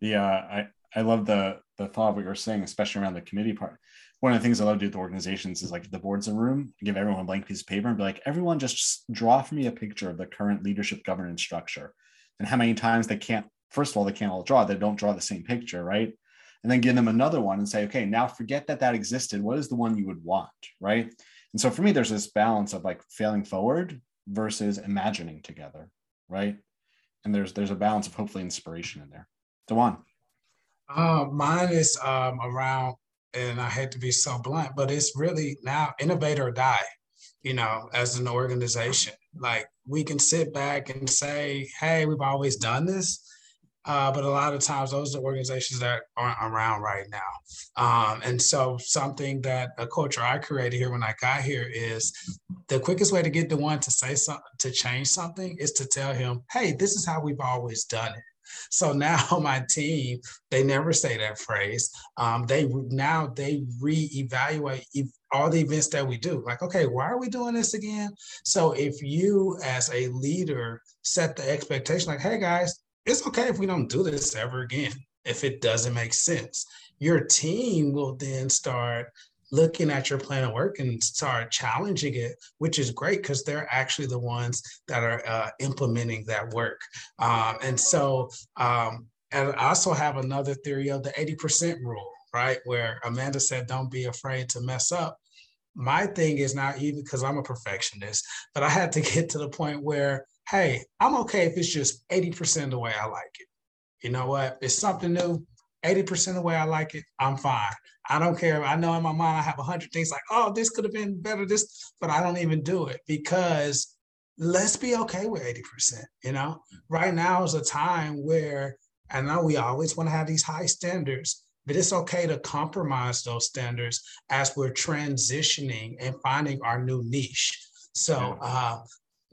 [SPEAKER 1] Yeah, I I love the the thought of what you're saying, especially around the committee part. One of the things I love to do with organizations is like the boards in room, give everyone a blank piece of paper and be like, everyone just draw for me a picture of the current leadership governance structure and how many times they can't, first of all, they can't all draw, they don't draw the same picture, right? And then give them another one and say, okay, now forget that that existed. What is the one you would want, right? And so for me, there's this balance of like failing forward versus imagining together, right? And there's there's a balance of hopefully inspiration in there. Dewan.
[SPEAKER 2] Uh, mine is um, around, and I hate to be so blunt, but it's really now innovate or die. You know, as an organization, like we can sit back and say, "Hey, we've always done this," Uh, but a lot of times those are organizations that aren't around right now. Um, and so something that a culture I created here when I got here is the quickest way to get the one to say something, to change something is to tell him, hey, this is how we've always done it. So *laughs* now my team, they never say that phrase. Um, they now they reevaluate all the events that we do. Like, okay, why are we doing this again? So if you as a leader set the expectation, like, hey guys, it's okay if we don't do this ever again if it doesn't make sense. Your team will then start looking at your plan of work and start challenging it, which is great because they're actually the ones that are uh, implementing that work. Um, and so, um, and I also have another theory of the 80% rule, right? Where Amanda said, don't be afraid to mess up. My thing is not even because I'm a perfectionist, but I had to *laughs* get to the point where hey, I'm okay if it's just 80% the way I like it. You know what? It's something new. 80% the way I like it, I'm fine. I don't care. I know in my mind I have 100 things like, oh, this could have been better, this, but I don't even do it because let's be okay with 80%. You know, right now is a time where I know we always want to have these high standards, but it's okay to compromise those standards as we're transitioning and finding our new niche. So uh,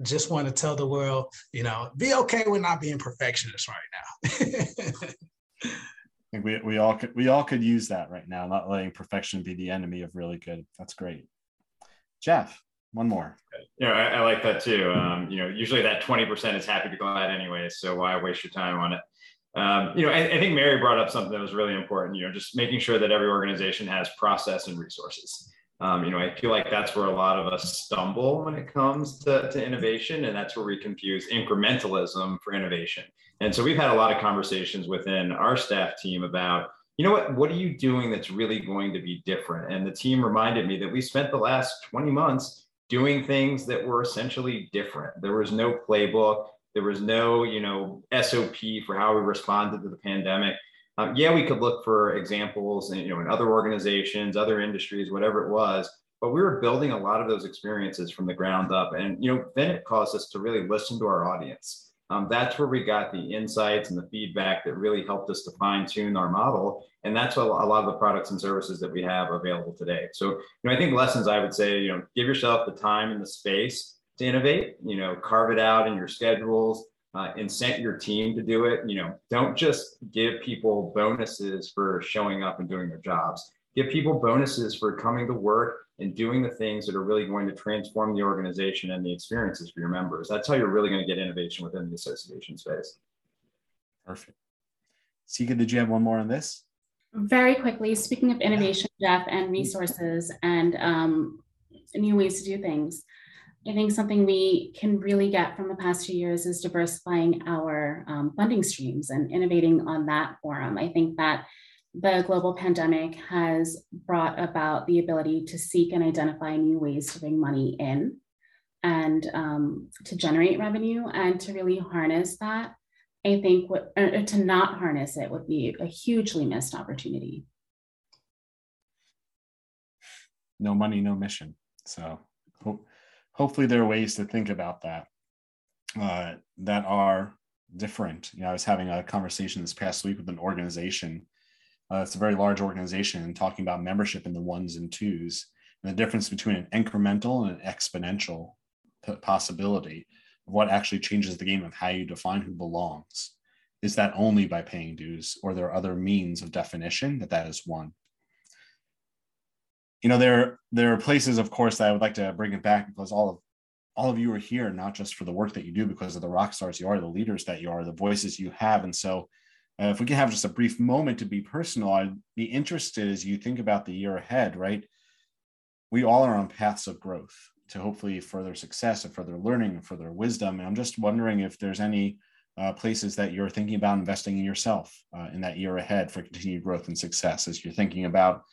[SPEAKER 2] just want to tell the world, you know, be okay with not being perfectionists right now.
[SPEAKER 1] I *laughs* think we, we all could we all could use that right now, not letting perfection be the enemy of really good. That's great. Jeff, one more.
[SPEAKER 7] Yeah, I, I like that too. Um, you know, usually that 20% is happy to go out anyway. So why waste your time on it? Um, you know, I, I, think Mary brought up something that was really important, you know, just making sure that every organization has process and resources. Um, you know, I feel like that's where a lot of us stumble when it comes to, to innovation, and that's where we confuse incrementalism for innovation. And so we've had a lot of conversations within our staff team about, you know what, what are you doing that's really going to be different? And the team reminded me that we spent the last 20 months doing things that were essentially different. There was no playbook, there was no, you know, SOP for how we responded to the pandemic um, yeah, we could look for examples, and you know, in other organizations, other industries, whatever it was. But we were building a lot of those experiences from the ground up, and you know, then it caused us to really listen to our audience. Um, that's where we got the insights and the feedback that really helped us to fine tune our model. And that's a lot of the products and services that we have available today. So, you know, I think lessons I would say, you know, give yourself the time and the space to innovate, you know, carve it out in your schedules, uh, incent your team to do it. You know, don't just give people bonuses for showing up and doing their jobs. Give people bonuses for coming to work and doing the things that are really going to transform the organization and the experiences for your members. That's how you're really going to get innovation within the association space.
[SPEAKER 1] Perfect. Sikha, did you have one more on this?
[SPEAKER 9] Very quickly, speaking of innovation, Jeff, and resources and um, new ways to do things. I think something we can really get from the past two years is diversifying our um, funding streams and innovating on that forum. I think that the global pandemic has brought about the ability to seek and identify new ways to bring money in and um, to generate revenue and to really harness that. I think what, to not harness it would be a hugely missed opportunity.
[SPEAKER 1] No money, no mission. So hope hopefully there are ways to think about that uh, that are different. You know, I was having a conversation this past week with an organization. Uh, it's a very large organization and talking about membership in the ones and twos and the difference between an incremental and an exponential possibility of what actually changes the game of how you define who belongs. Is that only by paying dues, or there are other means of definition that that is one? You know there there are places of course that i would like to bring it back because all of all of you are here not just for the work that you do because of the rock stars you are the leaders that you are the voices you have. And so uh, if we can have just a brief moment to be personal i'd be interested as you think about the year ahead right? We all are on paths of growth to hopefully further success and further learning and further wisdom. And i'm just wondering if there's any uh, places that you're thinking about investing in yourself uh, in that year ahead for continued growth and success as you're thinking about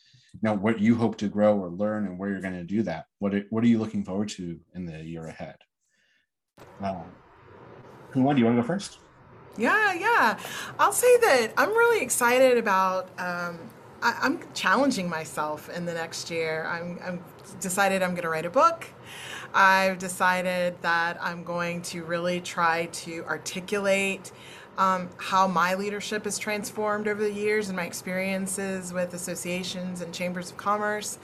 [SPEAKER 1] now what you hope to grow or learn and where you're going to do that what are, what are you looking forward to in the year ahead um, who do you want to go first
[SPEAKER 3] Yeah, yeah. I'll say that I'm really excited about. Um, I, am challenging myself in the next year. I'm, I'm decided I'm going to write a book. I've decided that I'm going to really try to articulate um, how my leadership has transformed over the years and my experiences with associations and chambers of commerce.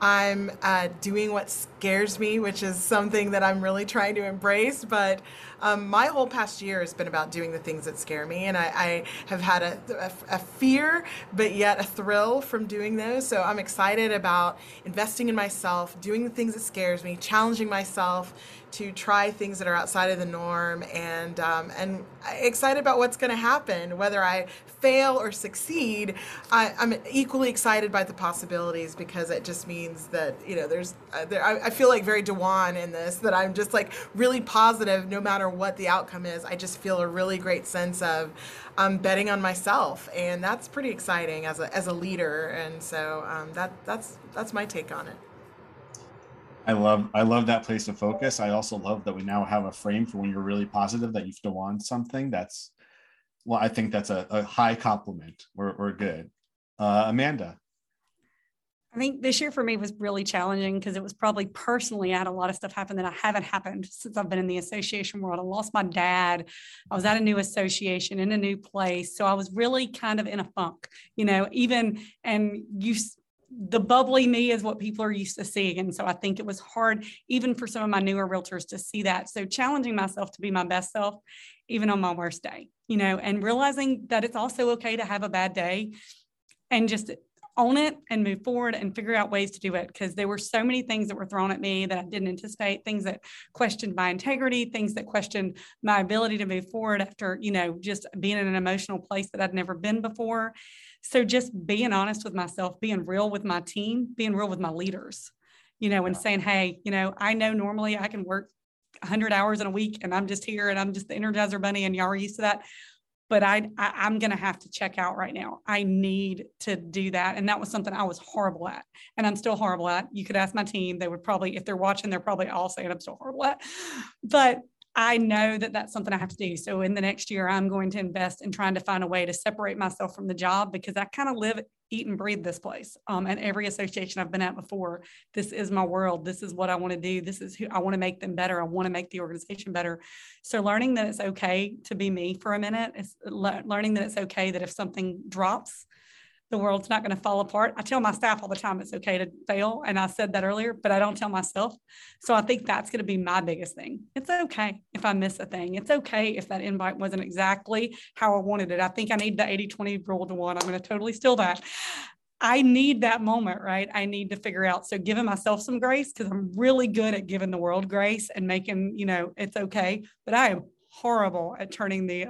[SPEAKER 3] I'm uh, doing what scares me, which is something that I'm really trying to embrace. But um, my whole past year has been about doing the things that scare me, and I, I have had a, a, a, fear, but yet a thrill from doing those. So I'm excited about investing in myself, doing the things that scares me, challenging myself to try things that are outside of the norm, and um, and excited about what's going to happen, whether I fail or succeed, I, am equally excited by the possibilities because it just means that you know there's uh, there, I, I, feel like very Dewan in this that I'm just like really positive no matter what the outcome is. I just feel a really great sense of um, betting on myself, and that's pretty exciting as a as a leader. And so um, that that's that's my take on it.
[SPEAKER 1] I love I love that place of focus. I also love that we now have a frame for when you're really positive that you've won something. That's well, I think that's a, a high compliment. We're, good. Uh, Amanda.
[SPEAKER 4] I think this year for me was really challenging because it was probably personally, I had a lot of stuff happen that I haven't happened since I've been in the association world. I lost my dad. I was at a new association in a new place. So I was really kind of in a funk, you know, even, and you, the bubbly me is what people are used to seeing. And so I think it was hard, even for some of my newer realtors to see that. So challenging myself to be my best self, even on my worst day you know, and realizing that it's also okay to have a bad day and just own it and move forward and figure out ways to do it because there were so many things that were thrown at me that I didn't anticipate, things that questioned my integrity, things that questioned my ability to move forward after, you know, just being in an emotional place that I'd never been before. So just being honest with myself, being real with my team, being real with my leaders, you know, and saying, hey, you know, I know normally I can work 100 hours in a week and I'm just here and I'm just the energizer bunny and y'all are used to that. But I, I am gonna have to check out right now. I need to do that, and that was something I was horrible at, and I'm still horrible at. You could ask my team; they would probably, if they're watching, they're probably all saying I'm still horrible at. But I know that that's something I have to do. So in the next year, I'm going to invest in trying to find a way to separate myself from the job because I kind of live, eat, and breathe this place. Um, and every association I've been at before, this is my world. This is what I want to do. This is who I want to make them better. I want to make the organization better. So learning that it's okay to be me for a minute is le- learning that it's okay that if something drops, the world's not going to fall apart. I tell my staff all the time it's okay to fail. And I said that earlier, but I don't tell myself. So I think that's going to be my biggest thing. It's okay if I miss a thing. It's okay if that invite wasn't exactly how I wanted it. I think I need the 80 20 rule to one. I'm going to totally steal that. I need that moment, right? I need to figure out. So giving myself some grace because I'm really good at giving the world grace and making, you know, it's okay. But I am horrible at turning the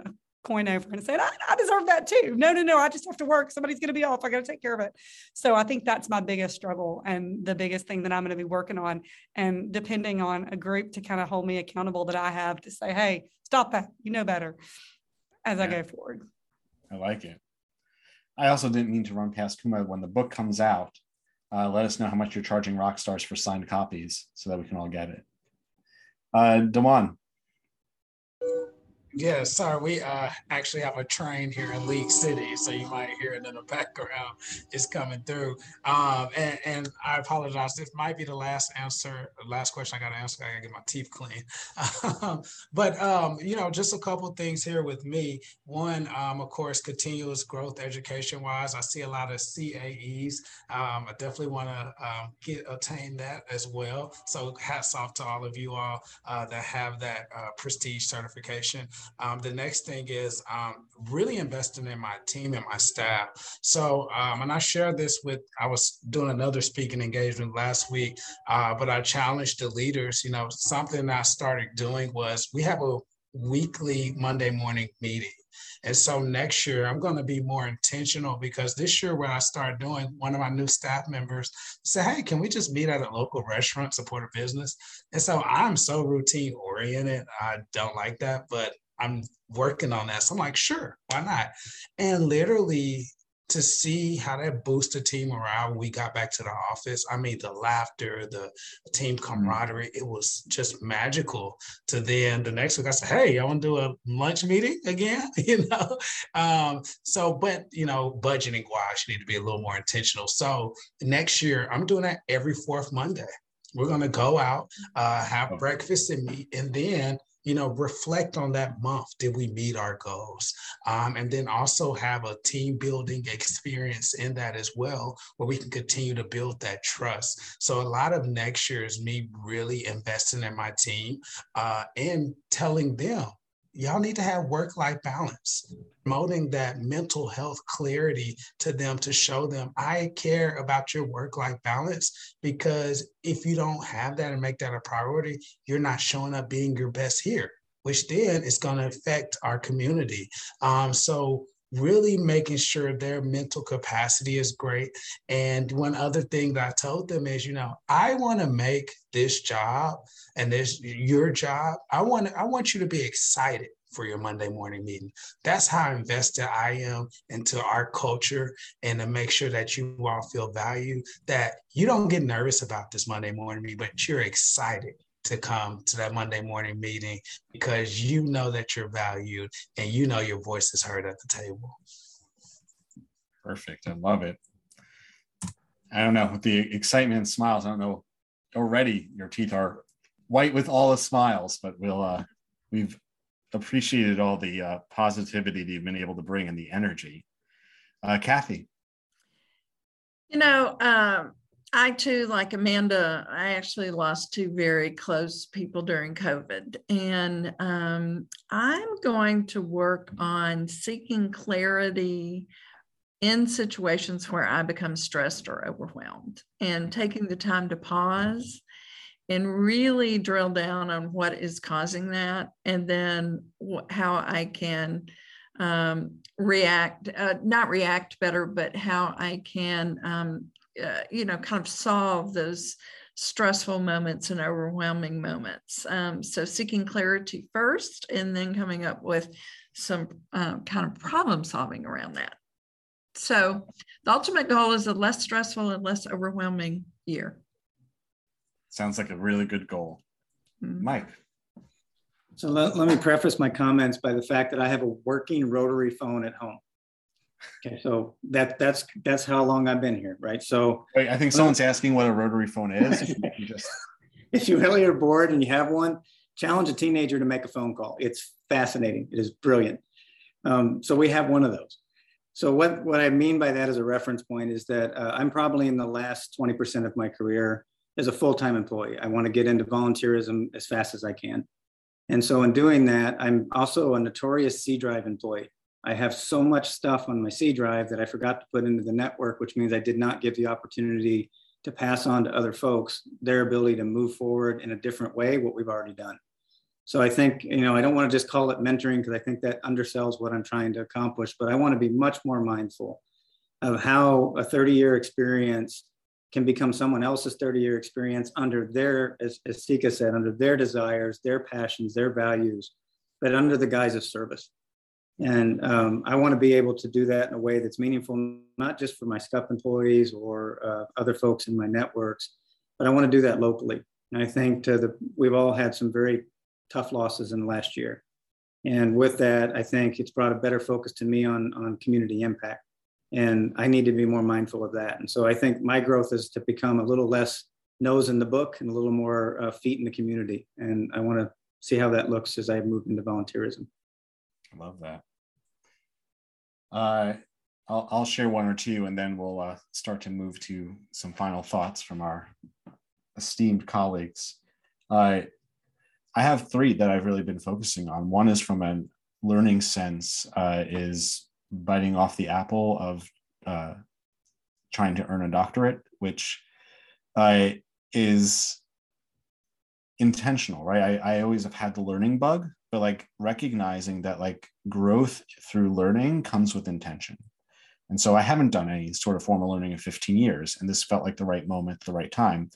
[SPEAKER 4] coin over and said, I, I deserve that too. No, no, no, I just have to work. Somebody's going to be off. I got to take care of it. So I think that's my biggest struggle and the biggest thing that I'm going to be working on. And depending on a group to kind of hold me accountable that I have to say, hey, stop that. You know better as yeah. I go forward.
[SPEAKER 1] I like it. I also didn't mean to run past Kuma when the book comes out. Uh, let us know how much you're charging rock stars for signed copies so that we can all get it. Uh, Dewan,
[SPEAKER 2] yeah, sorry. We uh, actually have a train here in League City, so you might hear it in the *laughs* background. It's coming through. Um, and, and, I apologize. This might be the last answer, last question I got to answer. I got to get my teeth clean. *laughs* but, um, you know, just a couple things here with me. One, um, of course, continuous growth education wise. I see a lot of CAEs. Um, I definitely want to um, get attain that as well. So hats off to all of you all uh, that have that uh, prestige certification. Um, the next thing is um, really investing in my team and my staff. So, um, and I shared this with, I was doing another speaking engagement last week, uh, but I challenged the leaders. You know, something I started doing was we have a weekly Monday morning meeting. And so next year, I'm going to be more intentional because this year, when I start doing, one of my new staff members said, Hey, can we just meet at a local restaurant, support a business? And so I'm so routine oriented. I don't like that, but I'm working on that. So I'm like, sure, why not? And literally to see how that boosted team morale we got back to the office. I mean, the laughter, the team mm-hmm. camaraderie, it was just magical. To then the next week, I said, "Hey, I want to do a lunch meeting again," *laughs* you know. Um, so, but you know, budgeting wise, you need to be a little more intentional. So next year, I'm doing that every fourth Monday. We're going to go out, uh, have oh. breakfast and meet, and then you know, reflect on that month. Did we meet our goals? Um, and then also have a team building *laughs* experience in that as well, where we can continue to build that trust. So a lot of next year is me really investing in my team uh, and telling them y'all need to have work life balance, promoting that mental health clarity to them to show them, I care about your work life balance because if you don't have that and make that a priority, you're not showing up being your best here, which then is going to affect our community. Um, so, really making sure their mental capacity is great. And one other thing that I told them is, you know, I want to make this job and this your job. I want I want you to be excited for your Monday morning meeting. That's how invested I am into our culture and to make sure that you all feel valued, that you don't get nervous about this Monday morning meeting, but you're excited to come to that Monday morning meeting because you know that you're valued and you know your voice is heard at the table.
[SPEAKER 1] Perfect. I love it. I don't know with the excitement and smiles. I don't know already your teeth are white with all the smiles, but we'll uh we've appreciated all the uh, positivity that you've been able to bring and the energy. Uh, Kathy.
[SPEAKER 5] You know, um, I too, like Amanda, I actually lost two very close people during COVID. And um, I'm going to work on seeking clarity in situations where I become stressed or overwhelmed and taking the time to pause and really drill down on what is causing that and then how I can um, react, uh, not react better, but how I can, um, uh, you know, kind of solve those stressful moments and overwhelming moments. Um, so seeking clarity first and then coming up with some uh, kind of problem solving around that. So the ultimate goal is a less stressful and less overwhelming year.
[SPEAKER 1] Sounds like a really good goal. Mm-hmm. Mike.
[SPEAKER 6] So let, let me preface my comments by the fact that I have a working rotary phone at home. Okay, so that that's that's how long I've been here, right? So
[SPEAKER 1] Wait, I think someone's asking what a rotary phone is. if, you
[SPEAKER 6] just... *laughs* if you really are bored and you have one, challenge a teenager to make a phone call. It's fascinating. It is brilliant. Um, so we have one of those. So what what I mean by that as a reference point is that uh, I'm probably in the last 20% of my career as a full-time employee. I want to get into volunteerism as fast as I can. And so in doing that, I'm also a notorious C drive employee. I have so much stuff on my C drive that I forgot to put into the network, which means I did not give the opportunity to pass on to other folks their ability to move forward in a different way, what we've already done. So I think, you know, I don't want to just call it mentoring because I think that undersells what I'm trying to accomplish, but I want to be much more mindful of how a 30 year experience can become someone else's 30 year experience under their, as, as Sikha said, under their desires, their passions, their values, but under the guise of service. And um, I want to be able to do that in a way that's meaningful, not just for my SCUP employees or uh, other folks in my networks, but I want to do that locally. And I think the, we've all had some very tough losses in the last year. And with that, I think it's brought a better focus to me on, on community impact and I need to be more mindful of that. And so I think my growth is to become a little less nose in the book and a little more uh, feet in the community. And I want to see how that looks as I move into volunteerism.
[SPEAKER 1] Love that. Uh, I'll, I'll share one or two, and then we'll uh, start to move to some final thoughts from our esteemed colleagues. Uh, I have three that I've really been focusing on. One is from a learning sense, uh, is biting off the apple of uh, trying to earn a doctorate, which uh, is intentional, right? I, I always have had the learning bug, but like recognizing that like growth through learning comes with intention. And so I haven't done any sort of formal learning in 15 years, and this felt like the right moment, the right time.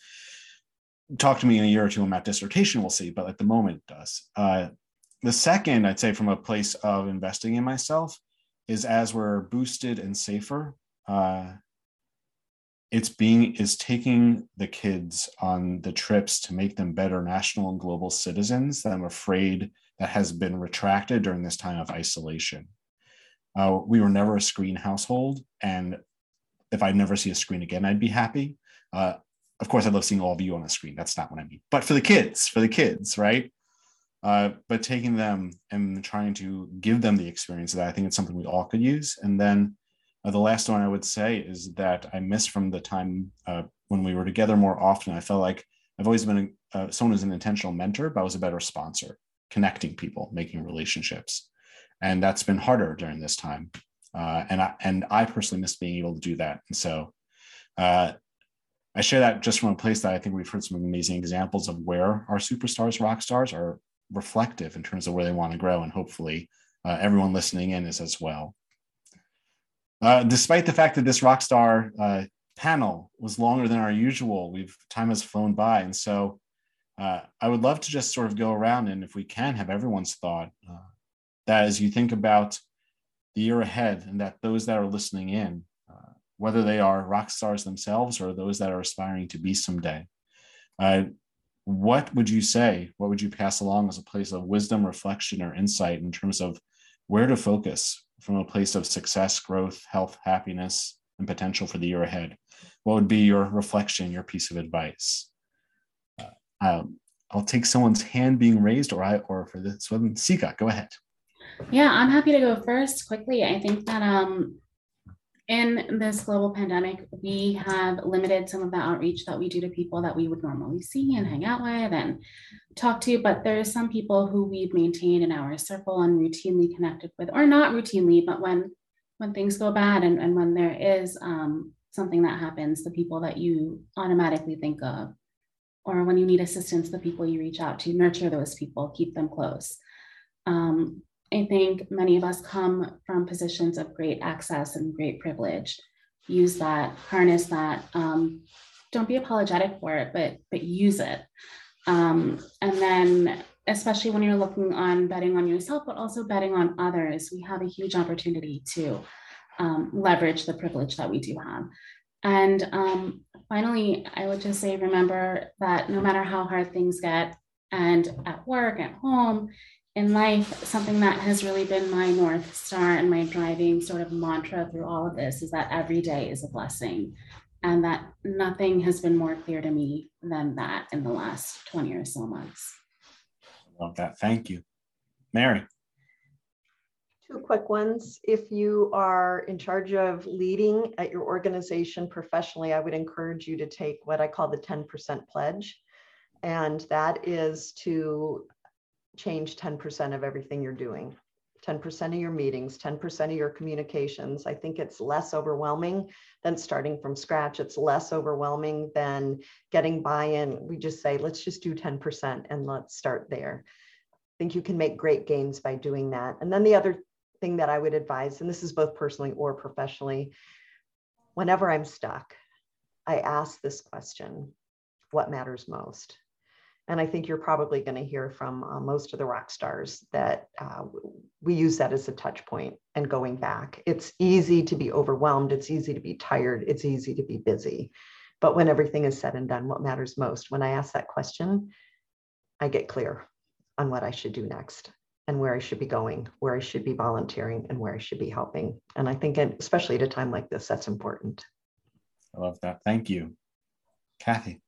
[SPEAKER 1] Talk to me in a year or two on that dissertation, we'll see, but at the moment it does. Uh, the second, I'd say from a place of investing in myself, is as we're boosted and safer, uh, it's being is taking the kids on the trips to make them better national and global citizens that I'm afraid that has been retracted during this time of isolation. Uh, we were never a screen household, and if I never see a screen again, I'd be happy. Uh, of course, I love seeing all of you on a screen. That's not what I mean. But for the kids, for the kids, right? Uh, but taking them and trying to give them the experience that I think it's something we all could use. And then uh, the last one I would say is that I miss from the time uh, when we were together more often. I felt like I've always been a, uh, someone who's an intentional mentor, but I was a better sponsor, connecting people, making relationships, and that's been harder during this time. Uh, and I and I personally miss being able to do that. And so uh, I share that just from a place that I think we've heard some amazing examples of where our superstars, rock stars, are reflective in terms of where they want to grow, and hopefully uh, everyone listening in is as well. Uh, despite the fact that this Rockstar uh, panel was longer than our usual, we've time has flown by, and so uh, I would love to just sort of go around and, if we can, have everyone's thought uh, that as you think about the year ahead, and that those that are listening in, uh, whether they are rock stars themselves or those that are aspiring to be someday, what would you say? What would you pass along as a place of wisdom, reflection, or insight in terms of where to focus from a place of success, growth, health, happiness, and potential for the year ahead? What would be your reflection, your piece of advice? Uh, I'll, take someone's hand being raised, or I, or for this one, Sikha, go ahead.
[SPEAKER 9] Yeah, I'm happy to go first quickly. I think that um, in this global pandemic, we have limited some of the outreach that we do to people that we would normally see and hang out with and talk to. But there's some people who we've maintained in our circle and routinely connected with, or not routinely, but when when things go bad and, and when there is um, something that happens, the people that you automatically think of, or when you need assistance, the people you reach out to, nurture those people, keep them close. Um, I think many of us come from positions of great access and great privilege. Use that, harness that. Um, don't be apologetic for it, but but use it. Um, and then, especially when you're looking on betting on yourself, but also betting on others, we have a huge opportunity to um, leverage the privilege that we do have. And um, finally, I would just say remember that no matter how hard things get, and at work, at home, in life, something that has really been my North Star and my driving sort of mantra through all of this is that every day is a blessing. And that nothing has been more clear to me than that in the last 20 or so months.
[SPEAKER 1] Love that. Thank you. Mary.
[SPEAKER 8] Two quick ones. If you are in charge of leading at your organization professionally, I would encourage you to take what I call the 10% pledge. And that is to change 10% of everything you're doing. 10% of your meetings, 10% of your communications. I think it's less overwhelming than starting from scratch. It's less overwhelming than getting buy in. We just say, let's just do 10% and let's start there. I think you can make great gains by doing that. And then the other thing that I would advise, and this is both personally or professionally, whenever I'm stuck, I ask this question what matters most? And I think you're probably going to hear from uh, most of the rock stars that uh, we use that as a touch point and going back. It's easy to be overwhelmed. It's easy to be tired. It's easy to be busy. But when everything is said and done, what matters most? When I ask that question, I get clear on what I should do next and where I should be going, where I should be volunteering, and where I should be helping. And I think, especially at a time like this, that's important.
[SPEAKER 1] I love that. Thank you. Kathy.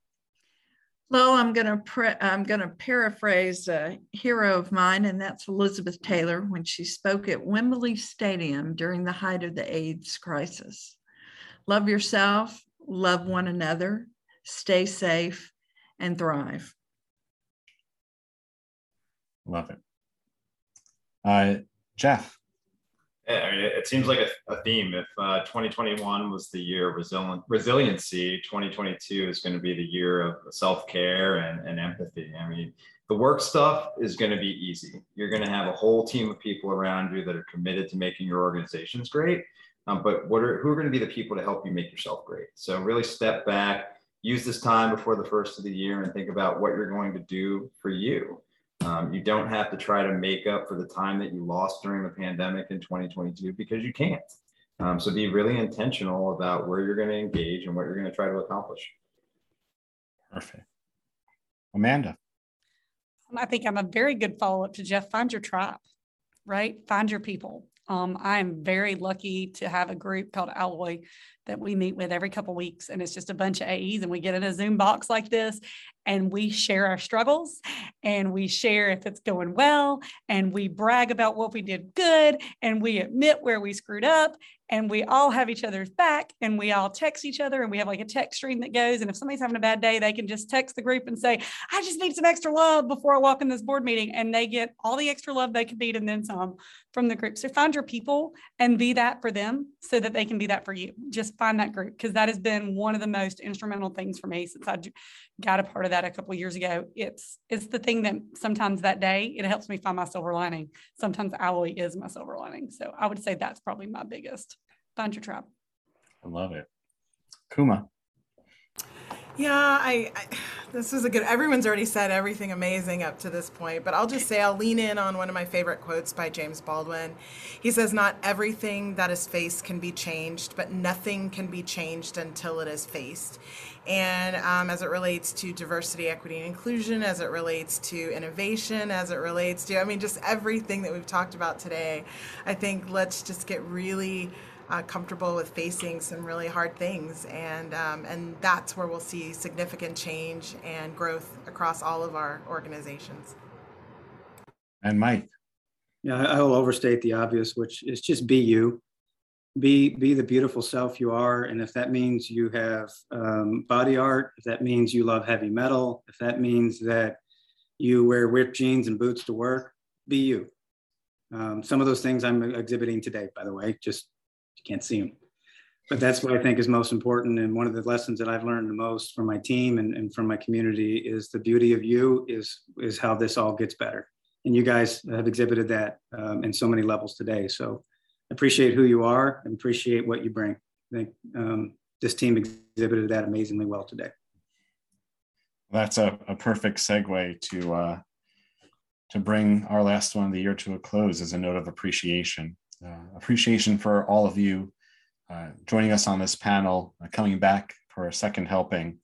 [SPEAKER 5] Well, I'm going to pre- I'm going to paraphrase a hero of mine, and that's Elizabeth Taylor when she spoke at Wembley Stadium during the height of the AIDS crisis. Love yourself, love one another, stay safe, and thrive.
[SPEAKER 1] Love it. Uh, Jeff.
[SPEAKER 7] I mean, it seems like a, a theme. If uh, 2021 was the year of resilient, resiliency, 2022 is going to be the year of self care and, and empathy. I mean, the work stuff is going to be easy. You're going to have a whole team of people around you that are committed to making your organizations great. Um, but what are who are going to be the people to help you make yourself great? So really step back, use this time before the first of the year, and think about what you're going to do for you. Um, you don't have to try to make up for the time that you lost during the pandemic in 2022 because you can't. Um, so be really intentional about where you're going to engage and what you're going to try to accomplish.
[SPEAKER 1] Perfect. Amanda.
[SPEAKER 4] I think I'm a very good follow up to Jeff. Find your tribe, right? Find your people. Um, I'm very lucky to have a group called Alloy that we meet with every couple weeks, and it's just a bunch of AEs, and we get in a Zoom box like this, and we share our struggles, and we share if it's going well, and we brag about what we did good, and we admit where we screwed up, and we all have each other's back and we all text each other and we have like a text stream that goes and if somebody's having a bad day they can just text the group and say i just need some extra love before i walk in this board meeting and they get all the extra love they could need and then some from the group. So find your people and be that for them so that they can be that for you. Just find that group because that has been one of the most instrumental things for me since i got a part of that a couple years ago. It's it's the thing that sometimes that day it helps me find my silver lining. Sometimes alloy is my silver lining. So i would say that's probably my biggest find your tribe.
[SPEAKER 1] I love it. Kuma.
[SPEAKER 3] Yeah, I, I, this was a good. Everyone's already said everything amazing up to this point, but I'll just say I'll lean in on one of my favorite quotes by James Baldwin. He says, "Not everything that is faced can be changed, but nothing can be changed until it is faced." And um, as it relates to diversity, equity, and inclusion, as it relates to innovation, as it relates to, I mean, just everything that we've talked about today, I think let's just get really uh, comfortable with facing some really hard things, and um, and that's where we'll see significant change and growth across all of our organizations.
[SPEAKER 1] And Mike,
[SPEAKER 6] yeah, I will overstate the obvious, which is just be you, be be the beautiful self you are, and if that means you have um, body art, if that means you love heavy metal, if that means that you wear ripped jeans and boots to work, be you. Um, some of those things I'm exhibiting today, by the way, just you can't see them. But that's what I think is most important. And one of the lessons that I've learned the most from my team and, and from my community is the beauty of you is, is how this all gets better. And you guys have exhibited that um, in so many levels today. So appreciate who you are and appreciate what you bring. I think um, this team exhibited that amazingly well today.
[SPEAKER 1] That's a, a perfect segue to uh, to bring our last one of the year to a close as a note of appreciation uh, appreciation for all of you uh, joining us on this panel, uh, coming back for a second helping,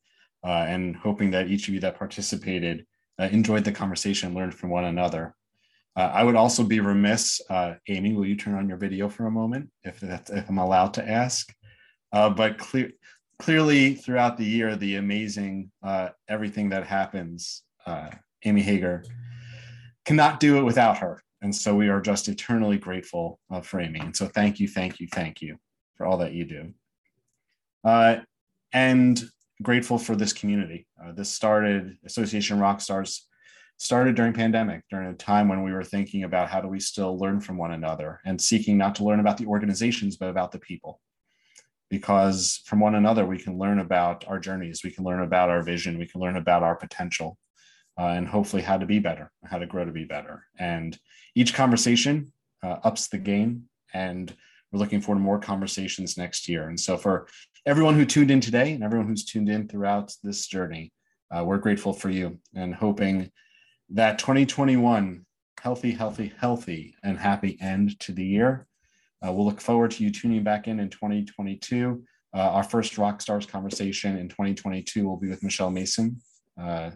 [SPEAKER 1] uh, and hoping that each of you that participated uh, enjoyed the conversation, learned from one another. I would also be remiss, Amy, will you turn on your video for a moment, if, that's, if I'm allowed to ask? but clear, clearly throughout the year, the amazing everything that happens, Amy Hager cannot do it without her. And so we are just eternally grateful uh, for Amy. And so thank you, thank you, thank you for all that you do. Uh, and grateful for this community. Uh, this started, Association Rockstars started during pandemic, during a time when we were thinking about how do we still learn from one another and seeking not to learn about the organizations, but about the people. Because from one another, we can learn about our journeys, we can learn about our vision, we can learn about our potential uh, and hopefully how to be better, how to grow to be better. And each conversation uh, ups the game, and we're looking forward to more conversations next year. And so, for everyone who tuned in today and everyone who's tuned in throughout this journey, uh, we're grateful for you and hoping that 2021 healthy, healthy, healthy, and happy end to the year. Uh, we'll look forward to you tuning back in in 2022. Uh, our first Rock Stars conversation in 2022 will be with Michelle Mason, uh,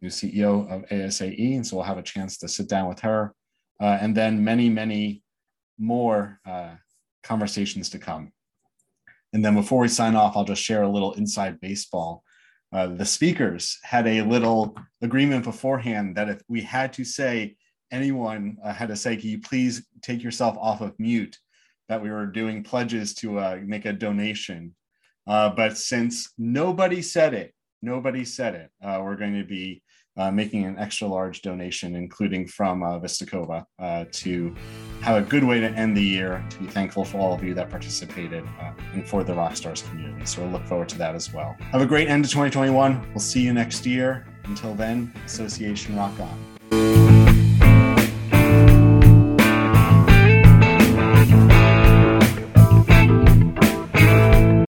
[SPEAKER 1] new CEO of ASAE. And so we'll have a chance to sit down with her uh, and then many, many more uh, conversations to come. And then before we sign off, I'll just share a little inside baseball. Uh, the speakers had a little agreement beforehand that if we had to say, anyone uh, had to say, can you please take yourself off of mute, that we were doing pledges to uh, make a donation. Uh, but since nobody said it, nobody said it. Uh, we're going to be uh, making an extra large donation, including from uh, Vistacova, uh, to have a good way to end the year, to be thankful for all of you that participated uh, and for the Rockstars community. So we'll look forward to that as well. Have a great end of 2021. We'll see you next year. Until then, Association Rock On.